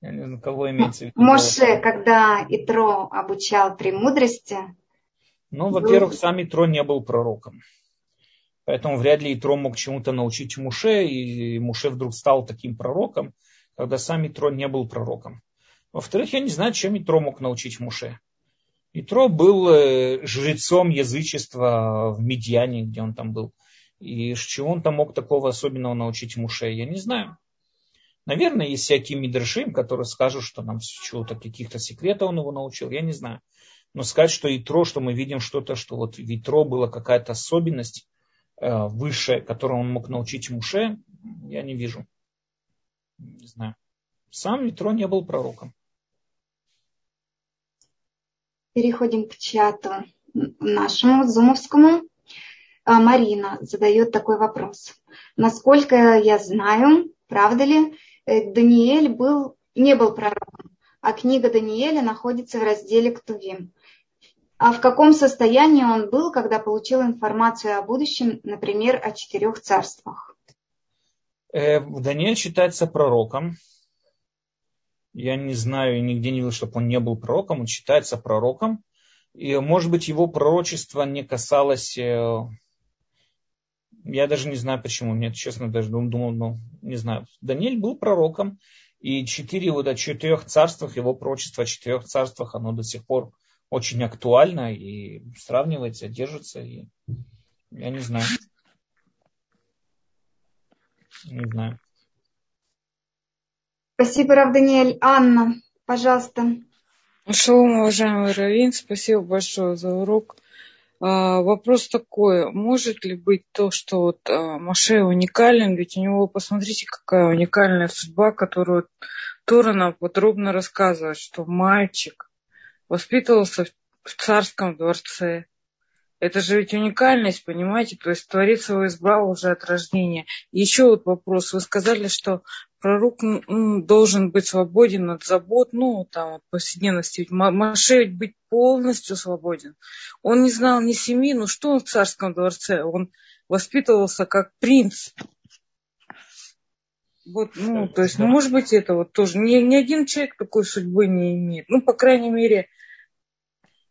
Я не знаю, кого имеется в виду.
Моше, когда Итро обучал премудрости.
Ну, во-первых, сам Итро не был пророком. Поэтому вряд ли Итро мог чему-то научить Муше, и Муше вдруг стал таким пророком, когда сам Итро не был пророком. Во-вторых, я не знаю, чем Итро мог научить Муше. Итро был э, жрецом язычества в Медьяне, где он там был. И чего он там мог такого особенного научить Муше, я не знаю. Наверное, есть всякие мидршим, которые скажут, что нам чего-то, каких-то секретов он его научил, я не знаю. Но сказать, что Итро, что мы видим что-то, что вот в была какая-то особенность э, высшая, которую он мог научить Муше, я не вижу. Не знаю. Сам Итро не был пророком.
Переходим к чату нашему зумовскому. А, Марина задает такой вопрос. Насколько я знаю, правда ли, Даниэль был, не был пророком, а книга Даниэля находится в разделе Ктувим. А в каком состоянии он был, когда получил информацию о будущем, например, о четырех царствах?
Э, Даниэль считается пророком. Я не знаю, нигде не видел, чтобы он не был пророком. Он считается пророком. И, может быть, его пророчество не касалось э, я даже не знаю почему. Мне, честно, даже думал, ну, не знаю. Даниэль был пророком, и четыре, вот о четырех царствах, его пророчество о четырех царствах, оно до сих пор очень актуально и сравнивается, держится. И я не знаю. Не знаю.
Спасибо, Рав Даниэль. Анна, пожалуйста.
Шалом, уважаемый Равин, спасибо большое за урок. А, вопрос такой, может ли быть то, что вот а, Маше уникален, ведь у него, посмотрите, какая уникальная судьба, которую Тора подробно рассказывает, что мальчик воспитывался в царском дворце, это же ведь уникальность, понимаете? То есть Творец его избрал уже от рождения. Еще вот вопрос. Вы сказали, что пророк должен быть свободен от забот, ну, там, от повседневности. Ведь Маше ведь быть полностью свободен. Он не знал ни семьи, ну что он в царском дворце? Он воспитывался как принц. Вот, ну, то есть, ну, может быть, это вот тоже. Ни, ни один человек такой судьбы не имеет. Ну, по крайней мере.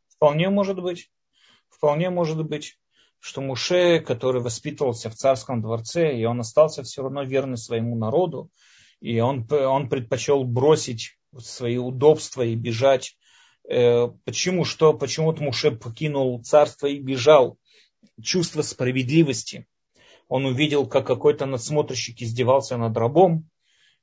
Вполне может быть. Вполне может быть, что Муше, который воспитывался в царском дворце, и он остался все равно верный своему народу, и он, он предпочел бросить свои удобства и бежать. Э, почему? Что? Почему вот Муше покинул царство и бежал? Чувство справедливости. Он увидел, как какой-то надсмотрщик издевался над рабом,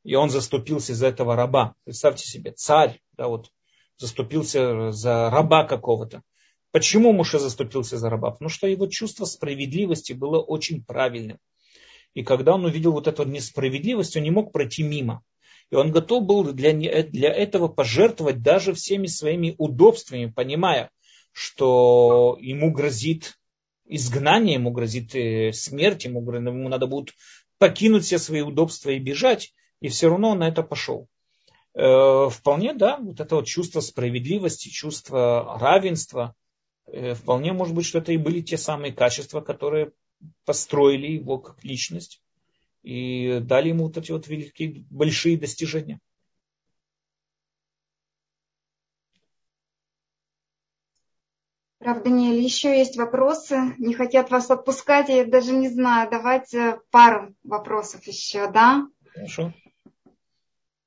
и он заступился за этого раба. Представьте себе, царь, да, вот, заступился за раба какого-то. Почему Муше заступился за раба? Потому что его чувство справедливости было очень правильным. И когда он увидел вот эту несправедливость, он не мог пройти мимо. И он готов был для, для этого пожертвовать даже всеми своими удобствами, понимая, что ему грозит изгнание, ему грозит э, смерть, ему, ему надо будет покинуть все свои удобства и бежать, и все равно он на это пошел. Э, вполне, да, вот это вот чувство справедливости, чувство равенства, Э, вполне может быть, что это и были те самые качества, которые построили его как личность и дали ему вот эти вот великие, большие достижения.
Правда, Даниэль, еще есть вопросы. Не хотят вас отпускать, я даже не знаю. Давайте пару вопросов еще, да?
Хорошо.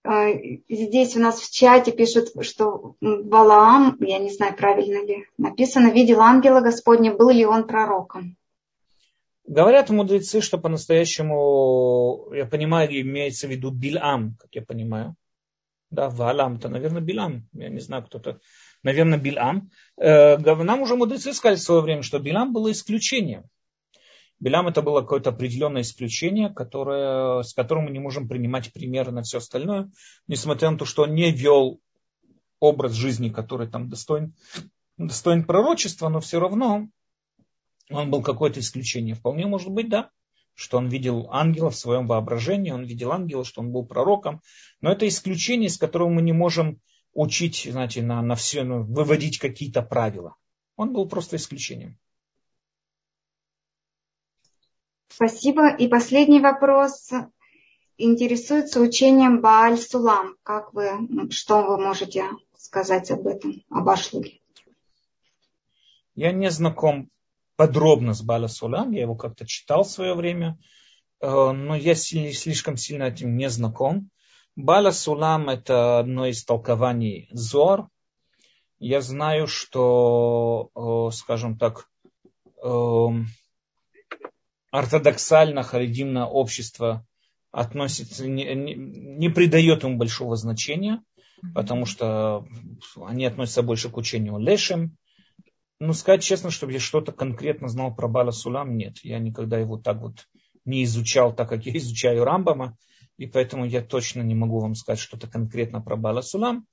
А, здесь у нас в чате пишут, что Валаам, я не знаю, правильно ли написано, видел ангела Господня, был ли он пророком.
Говорят мудрецы, что по-настоящему, я понимаю, имеется в виду Билам, как я понимаю. Да, Валам, это, наверное, Билам. Я не знаю, кто-то. Наверное, Билам. Э, нам уже мудрецы сказали в свое время, что Билам было исключением. Белям это было какое-то определенное исключение, которое, с которым мы не можем принимать примеры на все остальное, несмотря на то, что он не вел образ жизни, который там достоин, достоин пророчества, но все равно он был какое-то исключение. Вполне может быть, да, что он видел ангела в своем воображении, он видел ангела, что он был пророком, но это исключение, с которым мы не можем учить, знаете, на, на все, ну, выводить какие-то правила. Он был просто исключением.
Спасибо. И последний вопрос. интересуется учением Бааль Сулам. Как вы, что вы можете сказать об этом, об Ашлуге?
Я не знаком подробно с Баля Сулам, я его как-то читал в свое время, э, но я слишком сильно этим не знаком. Баля Сулам – это одно из толкований Зор. Я знаю, что, э, скажем так, э, ортодоксально харидимное общество относится, не, не, не придает ему большого значения, потому что они относятся больше к учению Лешем. Ну, сказать честно, чтобы я что-то конкретно знал про Бала Сулам, нет. Я никогда его так вот не изучал, так как я изучаю Рамбама, и поэтому я точно не могу вам сказать что-то конкретно про Бала Сулам.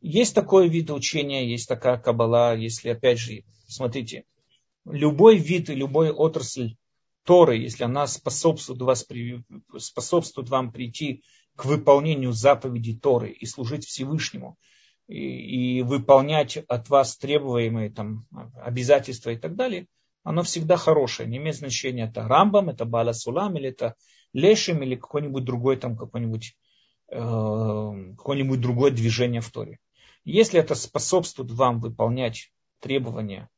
Есть такое вид учения, есть такая кабала, если, опять же, смотрите, любой вид и любой отрасль Торы, если она способствует, вас, способствует вам прийти к выполнению заповедей Торы и служить Всевышнему, и, и выполнять от вас требуемые там, обязательства и так далее, оно всегда хорошее. Не имеет значения, это Рамбам, это Бала Сулам, или это Лешим, или какой-нибудь другой там, какой-нибудь, э, какое-нибудь другое движение в Торе. Если это способствует вам выполнять требования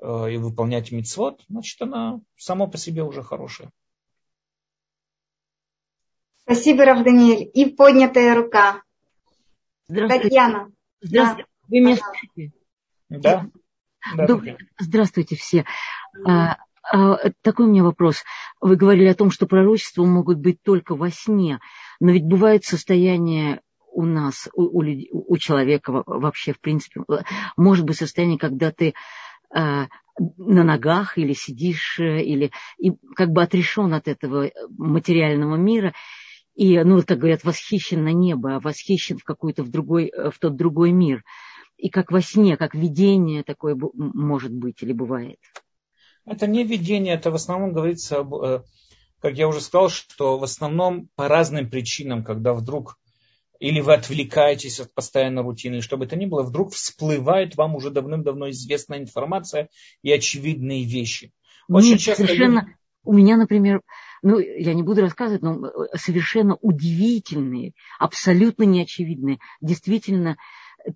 Э, и выполнять мицвод, значит, она само по себе уже хорошая.
Спасибо, Равданиэль. И поднятая рука.
Здравствуйте.
Татьяна.
Здравствуйте. Да. Вы меня слышите?
Да.
да. Добрый... Здравствуйте все. А, а, такой у меня вопрос. Вы говорили о том, что пророчества могут быть только во сне, но ведь бывает состояние у нас, у, у, у человека вообще, в принципе, может быть состояние, когда ты Э, на ногах или сидишь, э, или и как бы отрешен от этого материального мира. И, ну, как говорят, восхищен на небо, а восхищен в какой-то в другой, э, в тот другой мир. И как во сне, как видение такое может быть или бывает.
Это не видение, это в основном говорится, как я уже сказал, что в основном по разным причинам, когда вдруг или вы отвлекаетесь от постоянной рутины, что бы то ни было, вдруг всплывает вам уже давным-давно известная информация и очевидные вещи.
Очень Нет, часто совершенно... Люди... У меня, например, ну, я не буду рассказывать, но э, совершенно удивительные, абсолютно неочевидные. Действительно,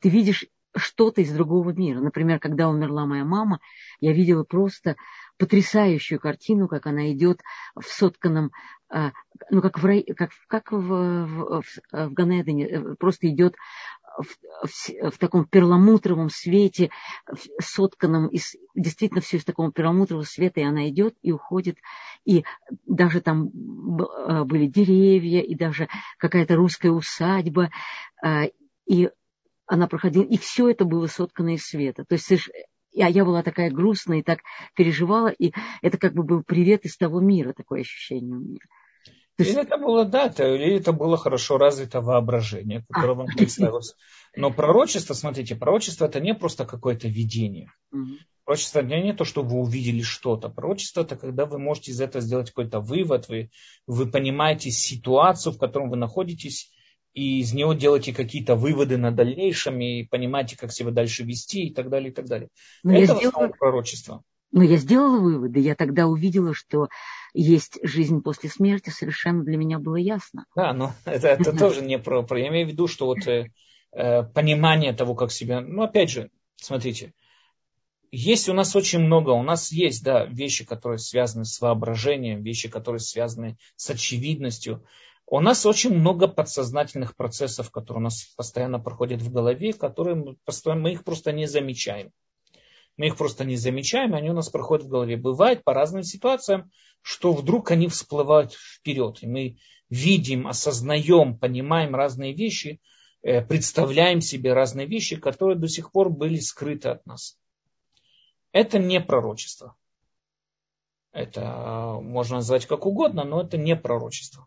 ты видишь что-то из другого мира. Например, когда умерла моя мама, я видела просто потрясающую картину, как она идет в сотканном, а, ну, как в, рай, как, как в, в, в, Ганедене, э, просто идет в, в, в таком перламутровом свете, сотканном из, действительно все из такого перламутрового света, и она идет и уходит, и даже там а, были деревья, и даже какая-то русская усадьба, а, и она проходила, и все это было соткано из света. То есть я, я была такая грустная и так переживала, и это как бы был привет из того мира, такое ощущение у меня.
Или это было, да, это, или это было хорошо развито воображение, которое а, вам представилось. Но пророчество, смотрите, пророчество это не просто какое-то видение. Пророчество это не то, что вы увидели что-то. Пророчество это когда вы можете из этого сделать какой-то вывод, вы, вы понимаете ситуацию, в которой вы находитесь, и из него делаете какие-то выводы на дальнейшем и понимаете, как себя дальше вести и так далее, и так далее. Но Это я сделала... пророчество.
Но я сделала выводы, я тогда увидела, что есть жизнь после смерти, совершенно для меня было ясно.
Да, но это, это тоже не про, про... Я имею в виду, что вот э, э, понимание того, как себя... Ну, опять же, смотрите, есть у нас очень много, у нас есть, да, вещи, которые связаны с воображением, вещи, которые связаны с очевидностью. У нас очень много подсознательных процессов, которые у нас постоянно проходят в голове, которые мы, мы их просто не замечаем. Мы их просто не замечаем, они у нас проходят в голове. Бывает по разным ситуациям, что вдруг они всплывают вперед. И мы видим, осознаем, понимаем разные вещи, э, представляем себе разные вещи, которые до сих пор были скрыты от нас. Это не пророчество. Это можно назвать как угодно, но это не пророчество.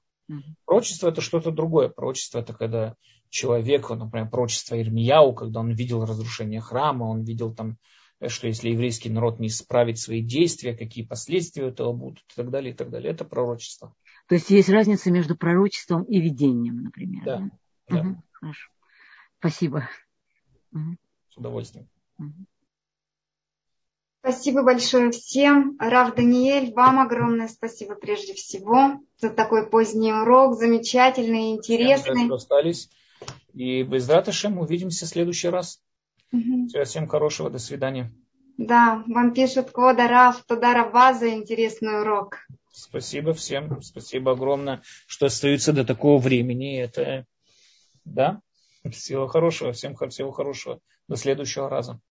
Пророчество это что-то другое. Пророчество это когда человек, например, пророчество Ирмияу, когда он видел разрушение храма, он видел там, что если еврейский народ не исправит свои действия, какие последствия этого будут и так далее, и так далее. Это пророчество.
То есть есть разница между пророчеством и видением, например.
Да. да? да.
Угу, хорошо. Спасибо.
Угу. С удовольствием. Угу.
Спасибо большое всем. Рав Даниэль, вам огромное спасибо прежде всего за такой поздний урок, замечательный, интересный. Всем,
остались. И без Раташем увидимся в следующий раз. Угу. Всем хорошего, до свидания.
Да, вам пишут Квода Раф, туда Рава за интересный урок.
Спасибо всем, спасибо огромное, что остаются до такого времени. Это, да, всего хорошего, всем всего хорошего. До следующего раза.